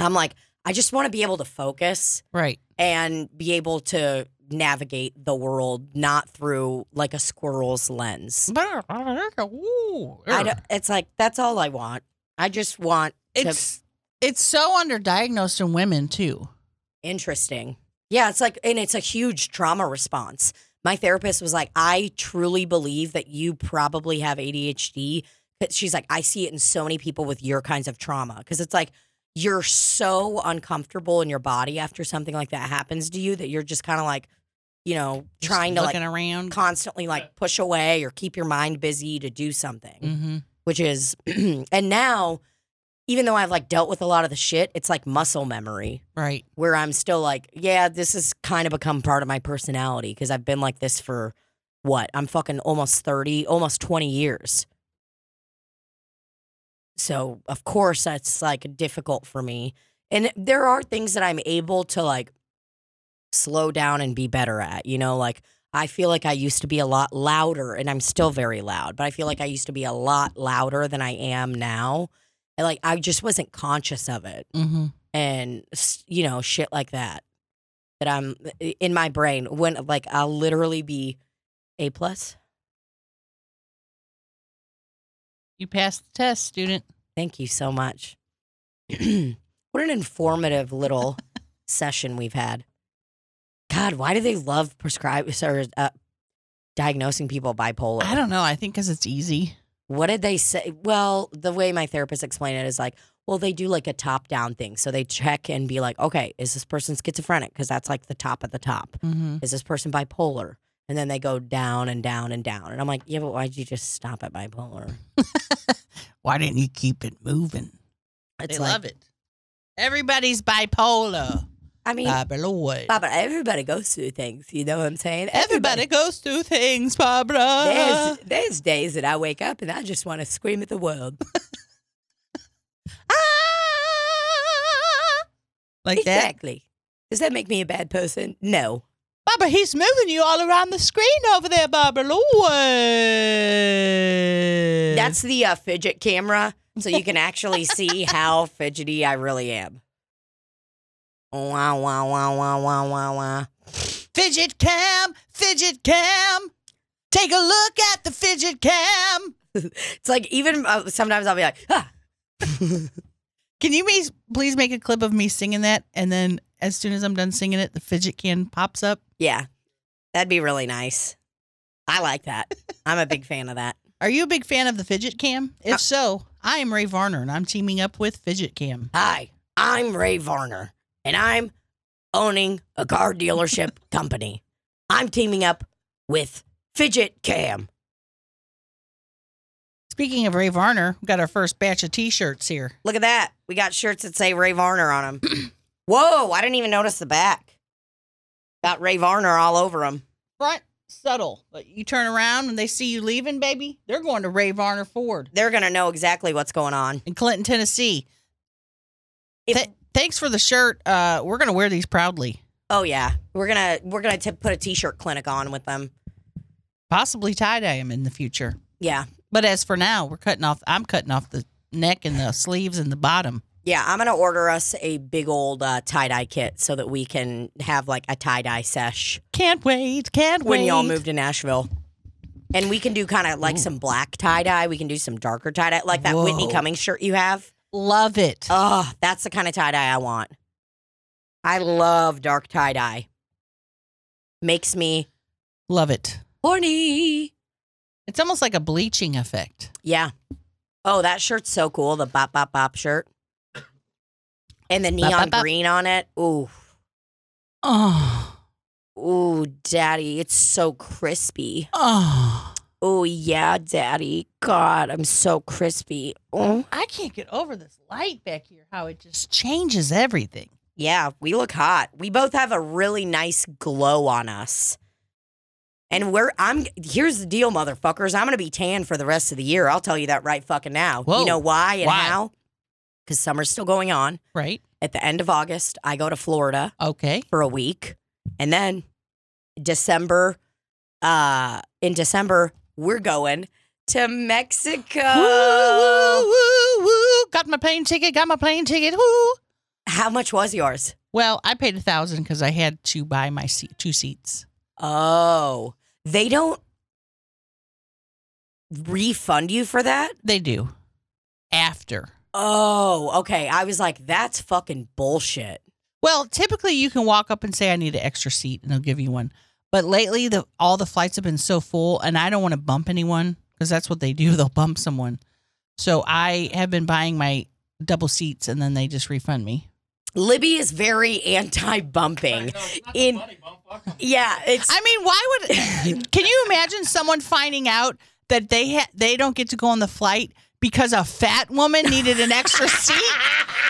I'm like, I just want to be able to focus Right. and be able to navigate the world not through like a squirrel's lens. I it's like that's all I want. I just want to It's it's so underdiagnosed in women too. interesting. Yeah, it's like and it's a huge trauma response. My therapist was like, "I truly believe that you probably have ADHD." She's like, "I see it in so many people with your kinds of trauma because it's like you're so uncomfortable in your body after something like that happens to you that you're just kind of like, you know, Just trying to like looking around. constantly like push away or keep your mind busy to do something." hmm which is and now even though I've like dealt with a lot of the shit, it's like muscle memory Right. where I'm still like, yeah, this has kind of become part of my personality because I've been like this for what? I'm fucking almost 30, almost 20 years. So, of course, that's like difficult for me. And there are things that I'm able to like slow down and be better at, you know, like I feel like I used to be a lot louder and I'm still very loud, but I feel like I used to be a lot louder than I am now. And like I just wasn't conscious of it hmm and you know shit like that that i'm in my brain when like i'll literally be a plus You passed the test, student. thank you so much what an informative little session we've had god why do they love prescribe or uh, diagnosing people bipolar I don't know. I think because it's easy. what did they say well the way my therapist explained it is like well they do like a top down thing so they check and be like okay is this person schizophrenic because that's like the top of the top hmm is this person bipolar? And then they go down and down and down. And I'm like, yeah, but why'd you just stop at bipolar? Why didn't you keep it moving? It's they like, love it. Everybody's bipolar. I mean, Bipolar. Baba, everybody goes through things. You know what I'm saying? Everybody goes through things, Barbara. There's, there's days that I wake up and I just want to scream at the world. Ah! Like that. exactly. Does that make me a bad person? No. Barbara, he's moving you all around the screen over there, Barbara Lord. That's the uh, fidget camera so you can actually see how fidgety I really am. Wow, wow, wow, wow, wow, wow, wow. Fidget cam, fidget cam. Take a look at the fidget cam. It's like even uh, sometimes I'll be like, ah. Can you please make a clip of me singing that? And then as soon as I'm done singing it, the fidget can pops up. Yeah, that'd be really nice. I like that. I'm a big fan of that. Are you a big fan of the fidget cam? If Uh, so, I am Ray Varner and I'm teaming up with Fidget Cam. Hi, I'm Ray Varner, and I'm owning a car dealership company. I'm teaming up with Fidget Cam. Speaking of Ray Varner, we've got our first batch of t-shirts here. Look at that. We got shirts that say Ray Varner on them. Whoa, I didn't even notice the back. Got Ray Varner all over them. Front subtle, but you turn around and they see you leaving, baby. They're going to Ray Varner Ford They're going to know exactly what's going on. in Clinton, Tennessee. If, Th- thanks for the shirt. Uh, we're gonna wear these proudly. oh yeah, we're going to we're to put a t-shirt clinic on with them. Possibly tie dye them in the future. Yeah. But as for now, we're cutting off. I'm cutting off the neck and the sleeves and the bottom. Yeah, I'm going to order us a big old uh, tie-dye kit so that we can have like a tie-dye sesh Can't wait. Can't when wait. When y'all move to Nashville. And we can do kind of like some black tie-dye, we can do some darker tie-dye like that Whitney Cummings shirt you have. Love it. Oh, that's the kind of tie dye I want. I love dark tie dye. Makes me Love it. horny. It's almost like a bleaching effect. Yeah. Oh, that shirt's so cool. The bop bop bop shirt. And the neon green on it. Ooh. Oh, Ooh, daddy. It's so crispy. oh. Oh, yeah, daddy. God, I'm so crispy. Oh. I mm. can't get over this light back here. How it just changes everything. Yeah, we look hot. We both have a really nice glow on us. And we're I'm here's the deal, motherfuckers. I'm gonna be tan for the rest of the year. I'll tell you that right fucking now. Whoa. You know why and Why? how? Because summer's still going on. Right. At the end of August, I go to Florida Okay. for a week. And then December, uh, in December, we're going to Mexico. woo, woo, woo. Got my plane ticket. Got my plane ticket. Woo. How much was yours? Well, I paid a thousand because I had to buy my seat, two seats. Oh, they don't refund you for that? They do. After. Oh, okay. I was like, that's fucking bullshit. Well, typically you can walk up and say I need an extra seat and they'll give you one. But lately the all the flights have been so full and I don't want to bump anyone because that's what they do. They'll bump someone. So I have been buying my double seats and then they just refund me. Libby is very anti-bumping. In yeah, it's I mean, why would Can you imagine someone finding out that they ha- they don't get to go on the flight because a fat woman needed an extra seat?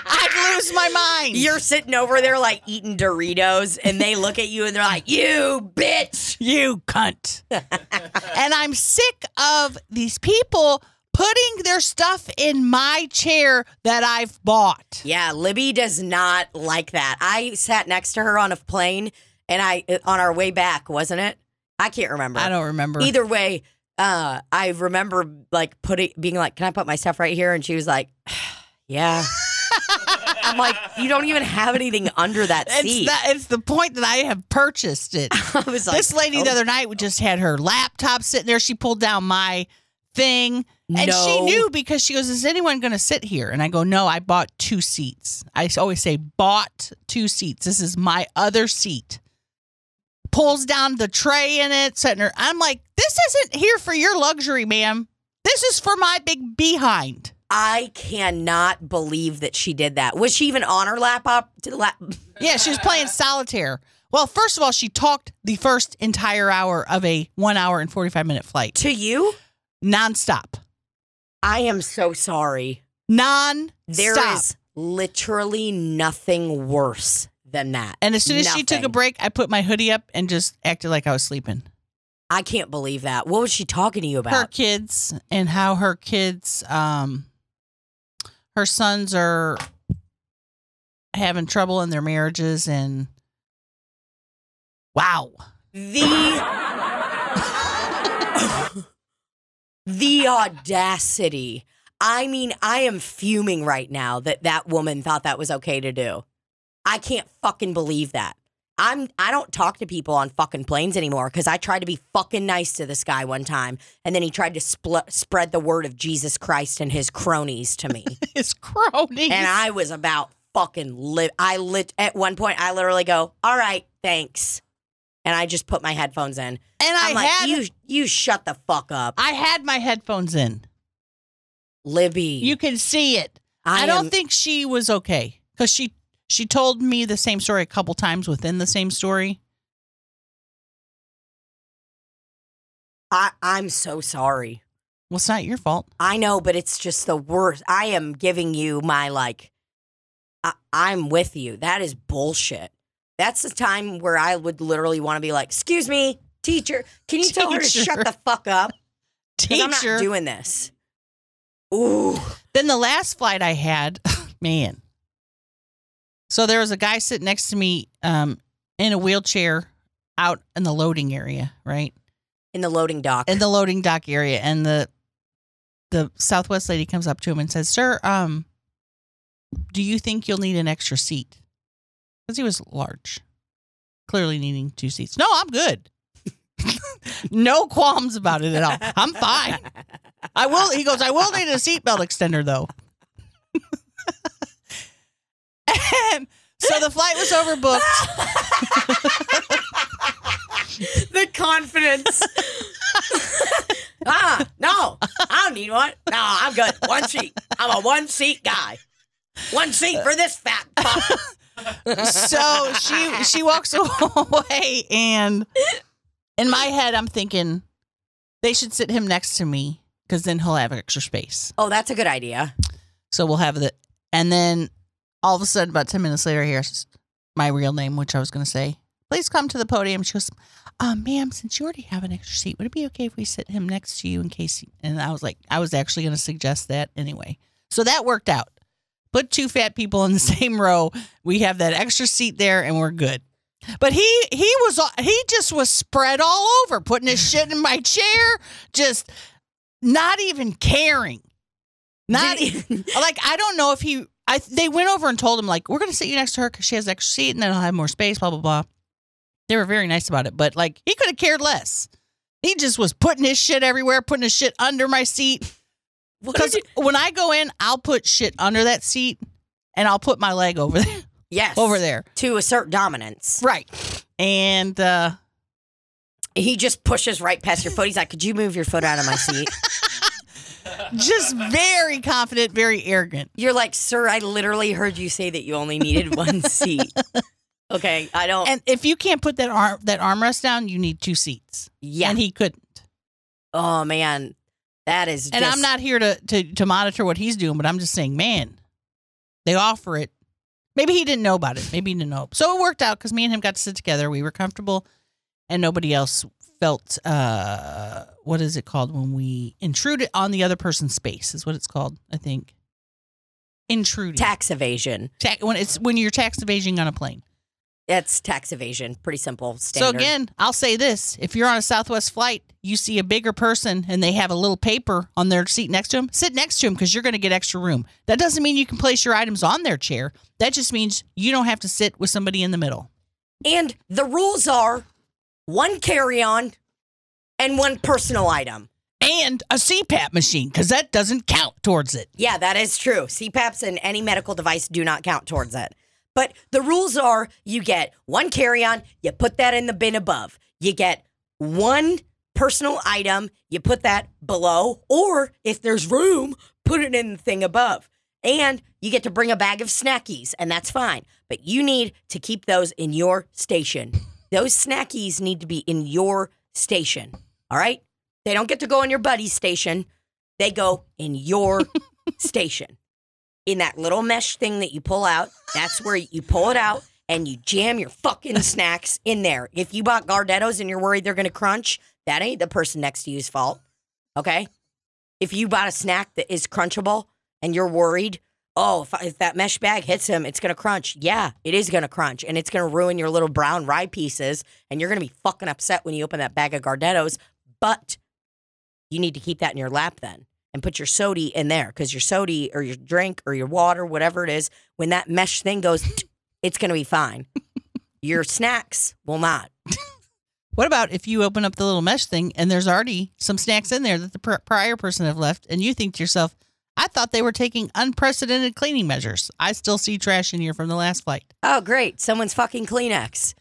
I'd lose my mind. you're sitting over there like eating Doritos, and they look at you and they're like, "You bitch." You cunt. and I'm sick of these people putting their stuff in my chair that I've bought. Yeah, Libby does not like that. I sat next to her on a plane, and I uh, on our way back, wasn't it? I can't remember. I don't remember. Either way, uh, I remember like putting being like, "Can I put my stuff right here?" And she was like, "Yeah." I'm like, "You don't even have anything under that It's seat." that it's the point that I have purchased it. I was like, this lady the "Oh, other night just had her laptop sitting there. She pulled down my thing. And she knew because she goes, Is anyone going to sit here? And I go, No, I bought two seats. I always say, Bought two seats. This is my other seat. Pulls down the tray in it, sitting there. I'm like, This isn't here for your luxury, ma'am. This is for my big behind. I cannot believe that she did that. Was she even on her? To lap- Yeah, she was playing solitaire. Well, first of all, she talked the first entire hour of a one hour and 45 minute flight, to you? nonstop. I am so sorry. Non There is literally nothing worse than that. And as soon as she took a break, I put my hoodie up and just acted like I was sleeping. I can't believe that. What was she talking to you about? Her kids and how her kids, um, her sons are having trouble in their marriages and wow. The the audacity. I mean, I am fuming right now that that woman thought that was okay to do. I can't fucking believe that. I'm I don't talk to people on fucking planes anymore because I tried to be fucking nice to this guy one time, and then he tried to spl- spread the word of Jesus Christ and his cronies to me, His cronies. and I was about fucking lit. I lit at one point. I literally go, "All right, thanks," and I just put my headphones in. and I I'm like, had "You, you shut the fuck up, I had my headphones in. Libby." You can see it. I, I don't am- think she was okay because she she told me the same story a couple times within the same story. I, I'm so sorry. Well, it's not your fault. I know, but it's just the worst. I am giving you my like. I, I'm with you. That is bullshit. That's the time where I would literally want to be like, "Excuse me, teacher, can you tell her to Teacher. shut the fuck up? 'Cause I'm Teacher. not doing this." Ooh, Then the last flight I had, man. So there was a guy sitting next to me um, in a wheelchair out in the loading area, right? in the loading dock. In the loading dock area. And the the Southwest lady comes up to him and says, Sir, um, do you think you'll need an extra seat? Because he was large, clearly needing two seats. No, I'm good. no qualms about it at all. I'm fine. I will. He goes. I will need a seatbelt extender though. and so the flight was overbooked. the confidence. ah, no, I don't need one. No, I'm good. One seat. I'm a one seat guy. One seat for this fat fuck. so she she walks away, and in my head, I'm thinking they should sit him next to me because then he'll have extra space. Oh, that's a good idea. So we'll have the. And then all of a sudden, about ten minutes later, here's my real name, which I was going to say. Please come to the podium. She goes, uh, "Ma'am, since you already have an extra seat, would it be okay if we sit him next to you in case?" He, and I was like, I was actually going to suggest that anyway. So that worked out. Put two fat people in the same row. We have that extra seat there, and we're good. But he he was he just was spread all over, putting his shit in my chair, just not even caring. Not even like I don't know if he. I they went over and told him like we're gonna sit you next to her because she has an extra seat and then I'll have more space. Blah blah blah. They were very nice about it, but like he could have cared less. He just was putting his shit everywhere, putting his shit under my seat. Because when I go in, I'll put shit under that seat, and I'll put my leg over there. yes, over there, to assert dominance. right? And uh He just pushes right past your foot. He's like, "Could you move your foot out of my seat?" just very confident, very arrogant. You're like, "Sir, I literally heard you say that you only needed one seat." Okay, I don't. And if you can't put that arm that armrest down, you need two seats. yeah. And he couldn't. oh man, that is. And just, I'm not here to, to to monitor what he's doing, but I'm just saying, man, they offer it. Maybe he didn't know about it. Maybe he didn't know. So it worked out because me and him got to sit together. We were comfortable, and nobody else felt uh what is it called when we intruded on the other person's space? Is what it's called. I think intruding. tax evasion. Ta- when it's when you're tax evasion on a plane. That's tax evasion. Pretty simple. Standard. So again, I'll say this: if you're on a Southwest flight, you see a bigger person and they have a little paper on their seat next to them, sit next to them because you're going to get extra room. That doesn't mean you can place your items on their chair. That just means you don't have to sit with somebody in the middle. and the rules are one carry-on and one personal item. And a CPAP machine because that doesn't count towards it. Yeah, that is true. CPAPs and any medical device do not count towards it. But the rules are you get one carry on, you put that in the bin above. You get one personal item, you put that below, or if there's room, put it in the thing above. And you get to bring a bag of snackies, and that's fine. But you need to keep those in your station. Those snackies need to be in your station. All right? They don't get to go in your buddy's station. They go in your station. In that little mesh thing that you pull out, that's where you pull it out and you jam your fucking snacks in there. If you bought Gardettos and you're worried they're going to crunch, that ain't the person next to you's fault. Okay? If you bought a snack that is crunchable and you're worried, oh, if, if that mesh bag hits him, it's to crunch. Yeah, it is to crunch and it's to ruin your little brown rye pieces and you're to be fucking upset when you open that bag of Gardettos. But you need to keep that in your lap then. and put your sody in there because your sody or your drink or your water, whatever it is, when that mesh thing goes, it's to be fine. your snacks will not. What about if you open up the little mesh thing and there's already some snacks in there that the pr- prior person have left, and you think to yourself, I thought they were taking unprecedented cleaning measures. I still see trash in here from the last flight. Oh, great. Someone's fucking Kleenex.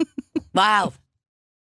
wow.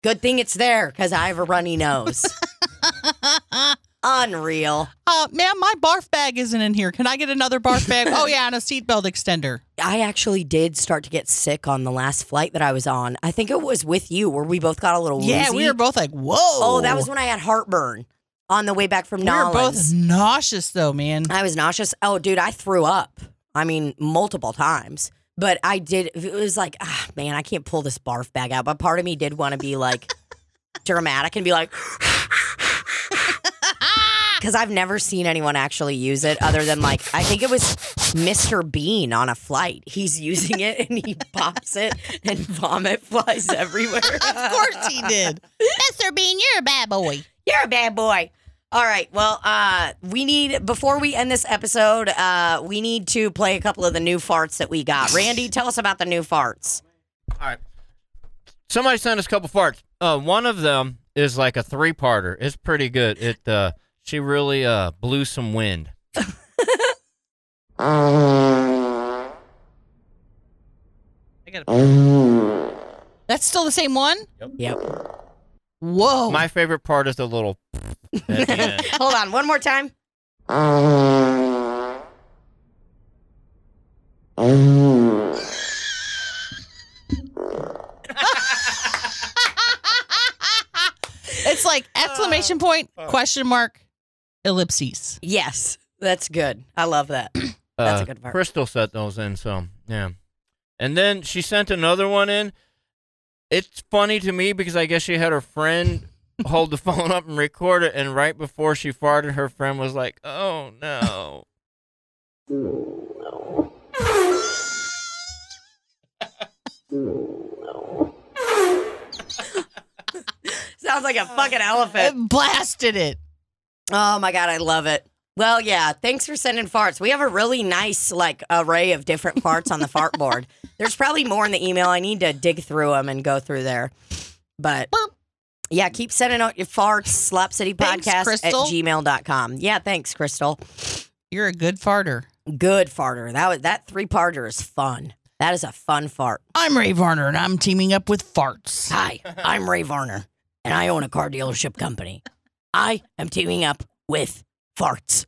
Good thing it's there because I have a runny nose. Unreal. Uh, ma'am, my barf bag isn't in here. Can I get another barf bag? oh, yeah, and a seatbelt extender. I actually did start to get sick on the last flight that I was on. I think it was with you where we both got a little Yeah, we were both like, whoa. Oh, that was when I had heartburn on the way back from We were both nauseous, though, man. I was nauseous. Oh, dude, I threw up. I mean, multiple times. But I did. It was like, ah, man, I can't pull this barf bag out. But part of me did want to be like dramatic and be like, because I've never seen anyone actually use it other than like, I think it was Mr. Bean on a flight. He's using it and he pops it and vomit flies everywhere. of course he did. Mr. Bean, you're a bad boy. You're a bad boy. All right. Well, uh, we need before we end this episode, uh, we need to play a couple of the new farts that we got. Randy, tell us about the new farts. All right. Somebody sent us a couple farts. Uh, one of them is like a three-parter. It's pretty good. It uh, she really uh blew some wind. I gotta... That's still the same one? Yep. Whoa. My favorite part is the little. At the end. Hold on, one more time. it's like exclamation point, question mark, ellipses. Yes, that's good. I love that. That's Uh, a good part. Crystal sent those in, so yeah. And then she sent another one in. It's funny to me because I guess she had her friend hold the phone up and record it, and right before she farted, her friend was like, "Oh no." Sounds like a fucking elephant. It blasted it. Oh my god, I love it. Well, yeah, thanks for sending farts. We have a really nice like array of different farts on the fart board. There's probably more in the email. I need to dig through them and go through there. But yeah, keep sending out your farts, Slap City Thanks, Podcast at gmail.com. Yeah, thanks, Crystal. You're a good farter. Good farter. That was that three parter is fun. That is a fun fart. I'm Ray Varner, and I'm teaming up with farts. Hi, I'm Ray Varner, and I own a car dealership company. I am teaming up with farts.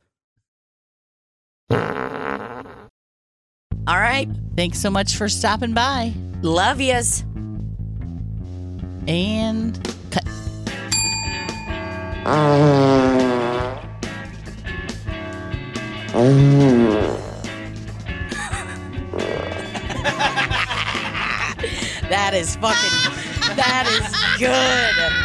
All right. Thanks so much for stopping by. Love yous. And cut. That is fucking. that is good.